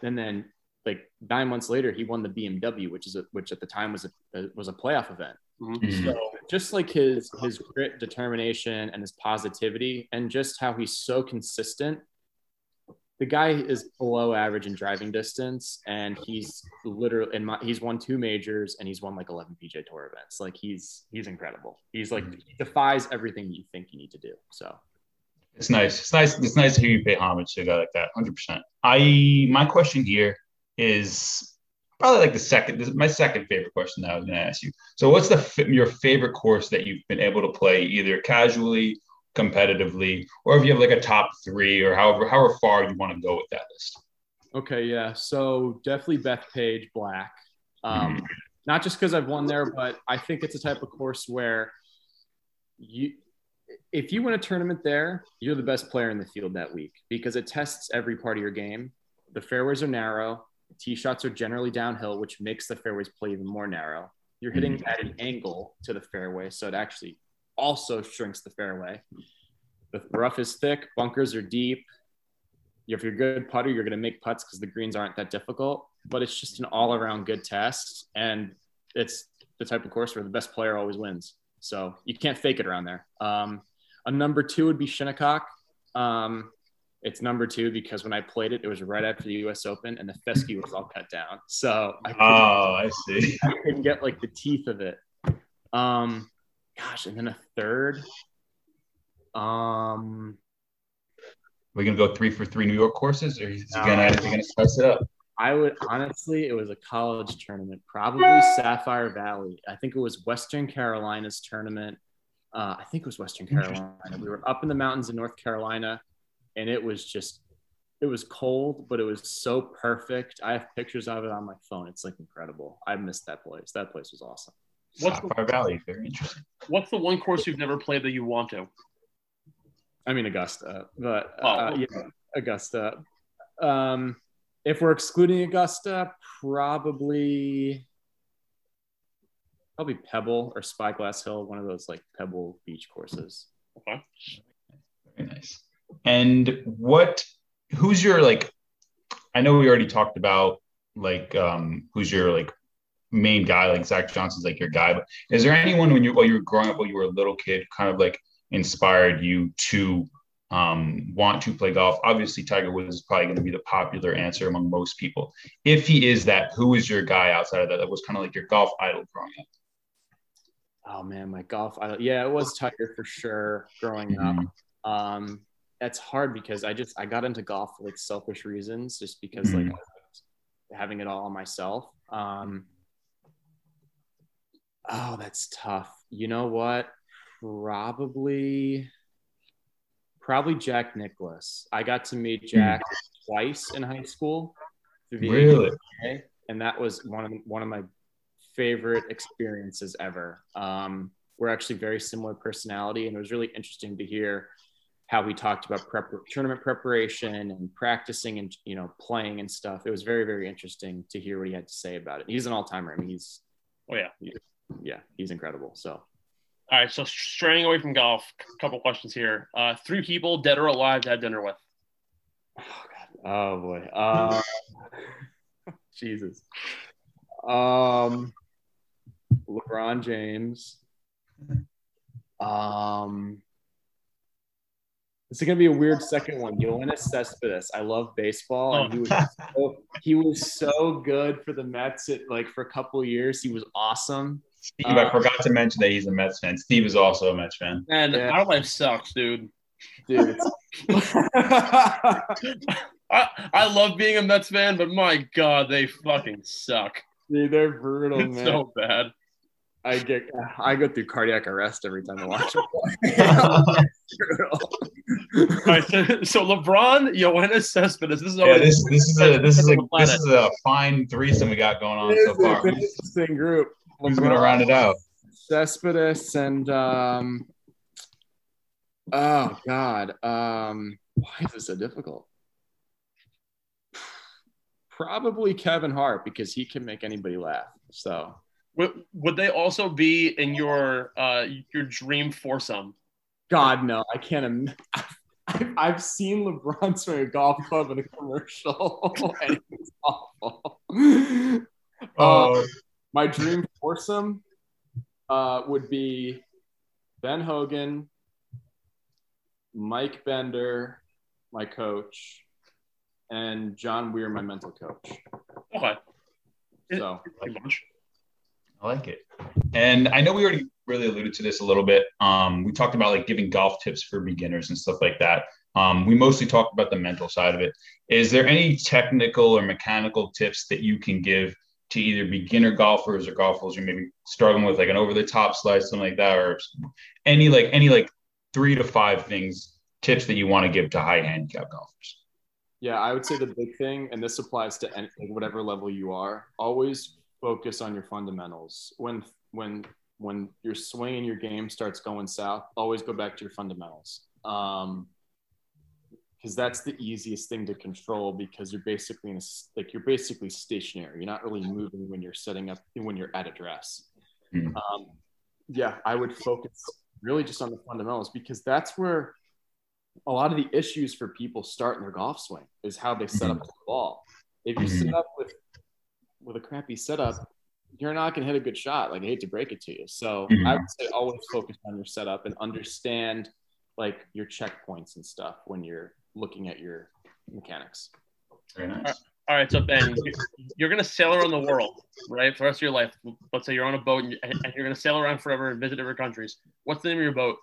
And then, like nine months later, he won the BMW, which is a, which at the time was a was a playoff event. Mhm. So just like his his grit, determination, and his positivity, and just how he's so consistent. The guy is below average in driving distance, and he's literally in my, he's won two majors and he's won like 11 PGA Tour events. Like he's he's incredible. He's like mm-hmm. he defies everything you think you need to do. So It's nice. It's nice. It's nice to hear you pay homage to a guy like that. Hundred percent. I my question here is probably like the second. This is my second favorite question that I was going to ask you. So, what's the your favorite course that you've been able to play either casually, competitively, or if you have like a top three, or however however far you want to go with that list? Okay, yeah. So definitely Bethpage Black. Um, Not just because I've won there, but I think it's a type of course where you, if you win a tournament there, you're the best player in the field that week because it tests every part of your game. The fairways are narrow, tee shots are generally downhill, which makes the fairways play even more narrow. you're hitting at an angle to the fairway, so it actually also shrinks the fairway. The rough is thick, bunkers are deep. If you're a good putter, you're going to make putts because the greens aren't that difficult. But it's just an all-around good test, and it's the type of course where the best player always wins. So you can't fake it around there. Um, a number two would be Shinnecock. Um, it's number two because when I played it, it was right after the U.S. Open, and the fescue was all cut down. So I oh, I see. I couldn't get like the teeth of it. Um, gosh, and then a third. Um, we're gonna go three for three New York courses, or is he gonna he gonna spice it up? I would honestly, it was a college tournament, probably Sapphire Valley. I think it was Western Carolina's tournament. Uh, I think it was Western Carolina. We were up in the mountains in North Carolina and it was just it was cold, but it was so perfect. I have pictures of it on my phone. It's like incredible. I missed that place. That place was awesome. What's Sapphire the, Valley, very interesting. What's the one course you've never played that you want to? I mean Augusta, but oh, uh, yeah, Augusta. Um, if we're excluding Augusta, probably probably Pebble or Spyglass Hill, one of those like Pebble beach courses. Okay. Very nice. And what, who's your like, I know we already talked about like, um, who's your like main guy, like Zach Johnson's like your guy, but is there anyone when you, while you were growing up, while you were a little kid, kind of like inspired you to um, want to play golf? Obviously, Tiger Woods is probably going to be the popular answer among most people. If he is that, who is your guy outside of that? That was kind of like your golf idol growing up. Oh man, my golf idol. Yeah, it was Tiger for sure growing mm-hmm. up. Um, that's hard because I just I got into golf for like selfish reasons, just because mm-hmm. like having it all on myself. Um, oh, that's tough. You know what? Probably, probably Jack Nicklaus. I got to meet hmm. Jack mm-hmm. twice in high school. really? ABA, and that was one of one of my favorite experiences ever. Um, we're actually very similar personality, and it was really interesting to hear how we talked about prep, tournament preparation and practicing and you know playing and stuff. It was very very interesting to hear what he had to say about it. He's an all timer. I mean, he's oh yeah, he, yeah, he's incredible. So. All right, so straying away from golf, a couple questions here. Uh, three people, dead or alive, to have dinner with. Oh god, oh boy, uh, *laughs* Jesus. Um, LeBron James. Um, this is gonna be a weird *laughs* second one. Yoenis Cespedes. I love baseball, and he was *laughs* so, he was so good for the Mets. It, like for a couple years, he was awesome. Steve, I uh, forgot to mention that he's a Mets fan. Steve is also a Mets fan. And yeah. our life sucks, dude. Dude, *laughs* I, I love being a Mets fan, but my God, they fucking suck. Dude, they're brutal, it's man. So bad. I get I go through cardiac arrest every time I watch them *laughs* All right, so, so LeBron, Yoenis Cespedes. This is yeah, this this is a this is a this is a fine threesome we got going on so far. Interesting group. Who's LeBron, gonna round it out? Cespedes and um. Oh God, um, why is this so difficult? Probably Kevin Hart because he can make anybody laugh. So would, would they also be in your uh, your dream foursome? God no, I can't. Im- I've, I've seen LeBron swing a golf club in a commercial, *laughs* and it's awful. Oh. Uh, my dream foursome uh, would be Ben Hogan, Mike Bender, my coach, and John Weir, my mental coach. Okay. So, like, I like it. And I know we already really alluded to this a little bit. Um, we talked about like giving golf tips for beginners and stuff like that. Um, we mostly talked about the mental side of it. Is there any technical or mechanical tips that you can give to either beginner golfers or golfers who maybe struggling with like an over the top slice, something like that, or any like any like three to five things tips that you want to give to high handicap golfers? Yeah, I would say the big thing, and this applies to any, whatever level you are, always focus on your fundamentals. When when when your swing and your game starts going south, always go back to your fundamentals. Um, because that's the easiest thing to control because you're basically in a, like you're basically stationary. You're not really moving when you're setting up when you're at address. Mhm. um, yeah, I would focus really just on the fundamentals because that's where a lot of the issues for people start in their golf swing is how they set up the ball. If you Mhm. set up with with a crappy setup, you're not going to hit a good shot. Like I hate to break it to you. So Mhm. I would say always focus on your setup and understand like your checkpoints and stuff when you're looking at your mechanics. Very nice. All right, so Ben, you- you're gonna sail around the world, right, for the rest of your life. Let's say you're on a boat and you- and you're gonna sail around forever and visit different countries. What's the name of your boat?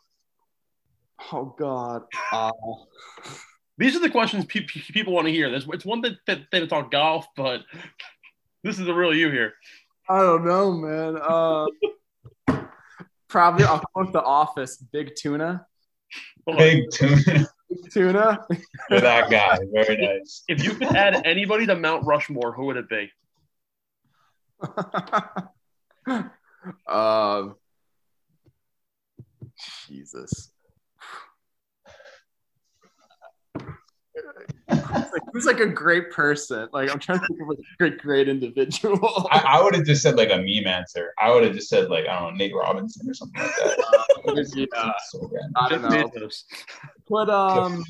Oh God. Uh, These are the questions pe- pe- people want to hear. There's, it's one thing to, thing to talk golf, but this is the real you here. I don't know, man. Uh, probably I'll go with the office. Big tuna. Big tuna Big tuna. *laughs* for that guy. Very nice. If you could add anybody to Mount Rushmore, who would it be? *laughs* um, Jesus. Like, who's like a great person? Like I'm trying to think of a great, great individual. *laughs* I, I would have just said like a meme answer. I would have just said like I don't know Nate Robinson or something like that. *laughs* yeah, So. I don't know. Bezos. Put um,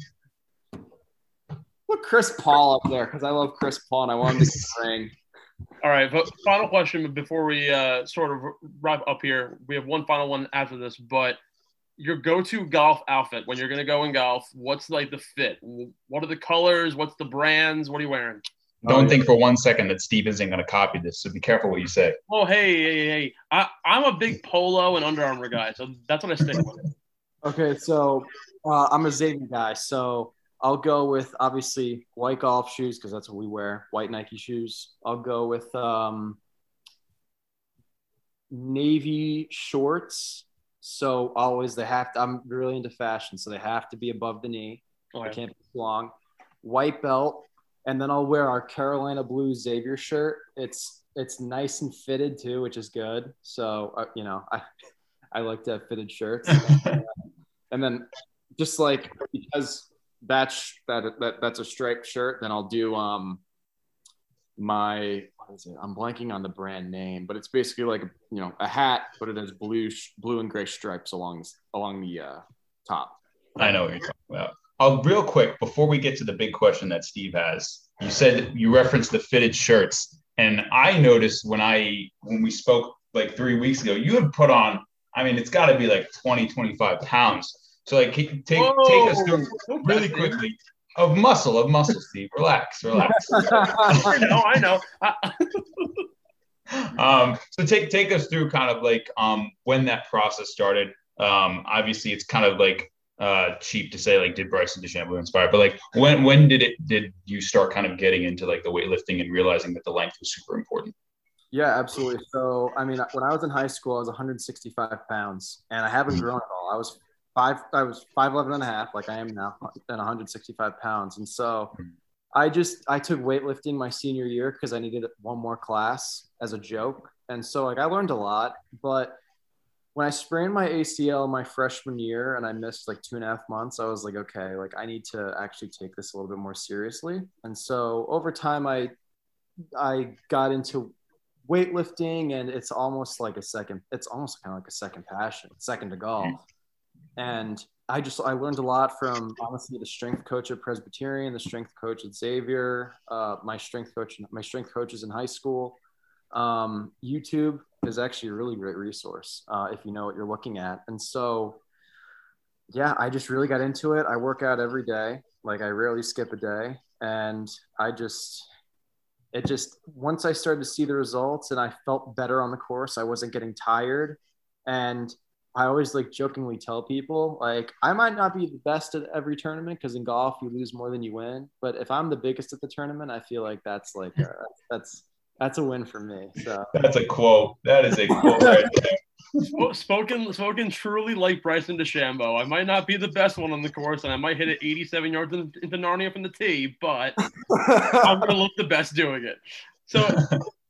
put Chris Paul up there because I love Chris Paul and I want him to get ring. All right, but final question before we uh, sort of wrap up here. We have one final one after this, but your go-to golf outfit when you're going to go in golf, what's like the fit? What are the colors? What's the brands? What are you wearing? Don't Oh, think for one second that Steve isn't going to copy this. So be careful what you say. Oh, hey, hey, hey! I, I'm a big polo and Under Armour guy, so that's what I stick with. Okay, so uh, I'm a Xavier guy, so I'll go with obviously white golf shoes because that's what we wear, white Nike shoes. I'll go with um, navy shorts. So always they have to. I'm really into fashion, so they have to be above the knee. They Okay. can't be long. White belt, and then I'll wear our Carolina blue Xavier shirt. It's it's nice and fitted too, which is good. So uh, you know, I I like to have fitted shirts *laughs* and then just like because that's that, that that's a striped shirt then i'll do um my what is it i'm blanking on the brand name but it's basically like you know a hat but it has blue sh- blue and gray stripes along along the uh top I know what you're talking about. Oh, real quick before we get to the big question that Steve has, you said you referenced the fitted shirts, and I noticed when I when we spoke like three weeks ago, you had put on. I mean, it's got to be like 20, 25 pounds. So like, take take us through really quickly of muscle of muscle, Steve. Relax, relax. *laughs* I know, I know. *laughs* Um, so take take us through kind of like um, when that process started. Um, obviously, it's kind of like uh, cheap to say like did Bryson DeChambeau inspire, but like when when did it did you start kind of getting into like the weightlifting and realizing that the length was super important? yeah absolutely so i mean when i was in high school i was 165 pounds and i haven't grown at all i was five i was 5'11 and a half like i am now and 165 pounds and so I just I took weightlifting my senior year because I needed one more class as a joke, and so like I learned a lot. But when I sprained my ACL my freshman year and I missed like two and a half months, I was like, okay, like I need to actually take this a little bit more seriously. And so over time, I I got into weightlifting, and it's almost like a second. It's almost kind of like a second passion, second to golf. And I just I learned a lot from honestly the strength coach at Presbyterian, the strength coach at Xavier, uh, my strength coach, my strength coaches in high school. Um, YouTube is actually a really great resource uh, if you know what you're looking at. And so, yeah, I just really got into it. I work out every day, like I rarely skip a day, and I just it just once I started to see the results and I felt better on the course, I wasn't getting tired, and I always like jokingly tell people like I might not be the best at every tournament because in golf you lose more than you win. But if I'm the biggest at the tournament, I feel like that's like a, that's that's a win for me. So That's a quote. That is a quote right *laughs* there. Spoken spoken truly like Bryson DeChambeau. I might not be the best one on the course, and I might hit it 87 yards into Narnia from the tee, but *laughs* I'm gonna look the best doing it. So,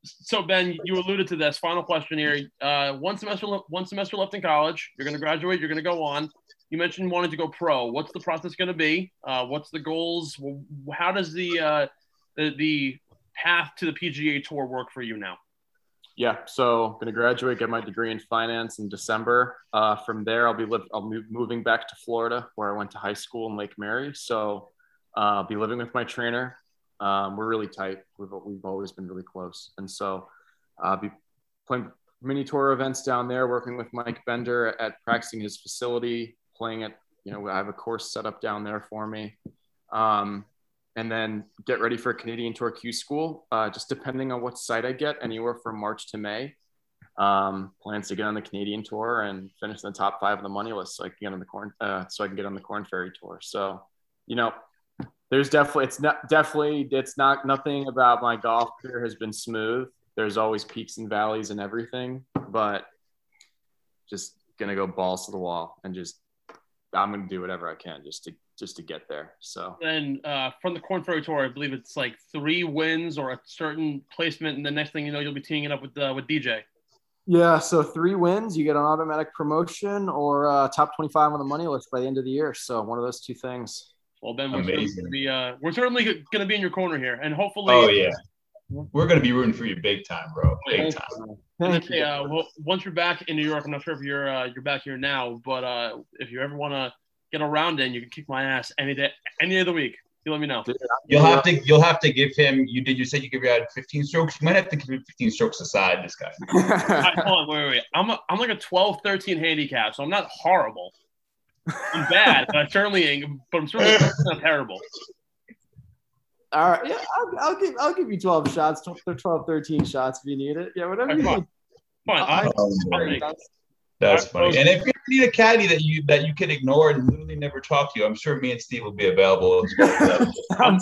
so Ben, you alluded to this. Final question here. Uh, one semester, one semester left in college. You're gonna graduate. You're gonna go on. You mentioned wanting to go pro. What's the process gonna be? Uh, what's the goals? How does the uh, the, the path to the PGA Tour work for you now? yeah, so I'm going to graduate, get my degree in finance in December. Uh, from there, I'll be live, I'll be moving back to Florida, where I went to high school in Lake Mary. So uh, I'll be living with my trainer. Um, we're really tight. We've we've always been really close, and so I'll be playing mini tour events down there, working with Mike Bender at practicing his facility, playing at you know I have a course set up down there for me. Um, and then get ready for a Canadian Tour Q School. Uh, just depending on what site I get, anywhere from March to May. Um, plans to get on the Canadian Tour and finish in the top five of the money list, so I can get on the corn, uh, so I can get on the Korn Ferry Tour. So, you know, there's definitely it's not definitely it's not nothing about my golf career has been smooth. There's always peaks and valleys and everything, but just gonna go balls to the wall and just I'm gonna do whatever I can just to just to get there. So then uh, from the Korn Ferry Tour, I believe it's like three wins or a certain placement, and the next thing you know, you'll be teaming it up with uh, with DJ. Yeah, so three wins, you get an automatic promotion or uh, top 25 on the money list by the end of the year. So one of those two things. Well, Ben, we're Amazing. certainly, be, uh, we're certainly going to be in your corner here, and hopefully. Oh yeah, we're going to be rooting for you big time, bro. Big time. Thank you. Uh, well, once you're back in New York, I'm not sure if you're uh, you're back here now, but uh, if you ever want to get around in, you can kick my ass any day, any of the week. You let me know. You'll have to you'll have to give him. You did you say you give him 15 strokes? You might have to give him 15 strokes aside. This guy. right, hold on, wait, wait, wait. I'm a, I'm like a 12, 13 handicap, so I'm not horrible. I'm bad, but I certainly ain't. But I'm certainly *laughs* not terrible. All right, yeah, I'll, I'll, give I'll give you 12 shots, 12, 13 shots if you need it. Yeah, whatever right, you need. Fine. I, I, that's funny. And if you need a caddy that you that you can ignore and literally never talk to you, I'm sure me and Steve will be available. *laughs* I'm,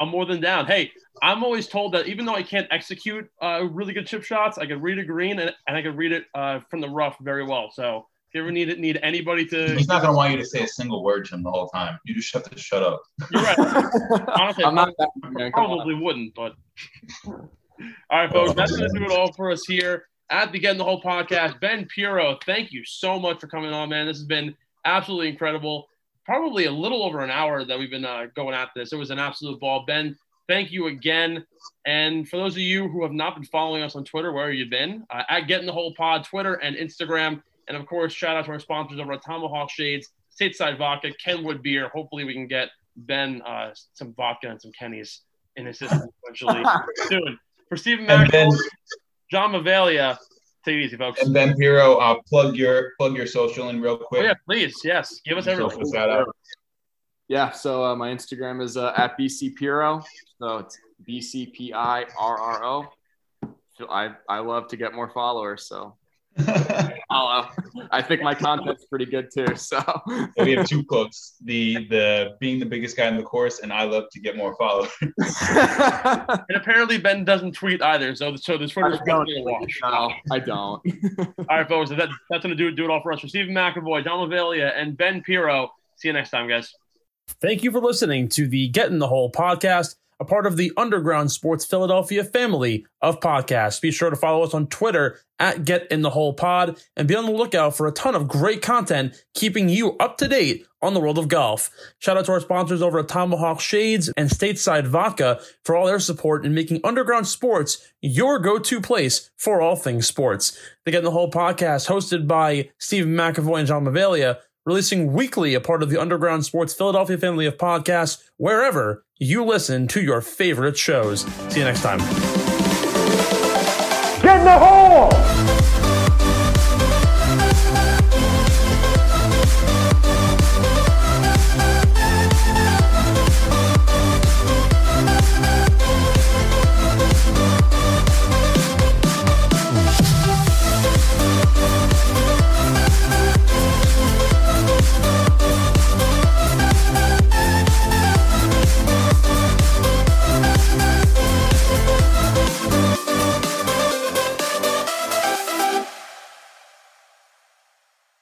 I'm, more than down. Hey, I'm always told that even though I can't execute uh, really good chip shots, I can read a green and, and I can read it uh, from the rough very well. So if you ever need it need anybody to, he's not going to want you to say a single word to him the whole time. You just have to shut up. You're right. *laughs* Honestly, I'm not I probably wouldn't, but. *laughs* All right, folks, that's going to do it all for us here at the Get in the Hole podcast. Ben Pirro, thank you so much for coming on, man. This has been absolutely incredible. Probably a little over an hour that we've been uh, going at this. It was an absolute ball. Ben, thank you again. And for those of you who have not been following us on Twitter, where have you been? Uh, at Get in the Hole Pod, Twitter and Instagram. And of course, shout out to our sponsors over at Tomahawk Shades, Stateside Vodka, Kenwood Beer. Hopefully, we can get Ben uh, some vodka and some Kenny's in his system eventually *laughs* soon. For Stephen Mack, John Mavalia. Take it easy, folks. And then Pirro, uh, plug your plug your social in real quick. Oh, yeah, please. Yes, give us everything. Shout. Yeah, so uh, my Instagram is uh, at BC Pirro. So it's B C P I R R O. I I love to get more followers, so Follow. Uh, I think my content's pretty good too. So we have two quotes: the the being the biggest guy in the course, and I love to get more followers. *laughs* and apparently Ben doesn't tweet either, so so this Twitter's definitely a watch. No, I don't. *laughs* all right, folks, that, that's gonna do do it all for us. For Stephen McAvoy, John Mavalia, and Ben Pirro. See you next time, guys. Thank you for listening to the Get in the Hole podcast a part of the Underground Sports Philadelphia family of podcasts. Be sure to follow us on Twitter at Get in the Hole Pod and be on the lookout for a ton of great content keeping you up to date on the world of golf. Shout out to our sponsors over at Tomahawk Shades and Stateside Vodka for all their support in making Underground Sports your go-to place for all things sports. The Get in the Hole podcast hosted by Steve McAvoy and John Mavalia releasing weekly a part of the Underground Sports Philadelphia family of podcasts wherever you listen to your favorite shows. See you next time.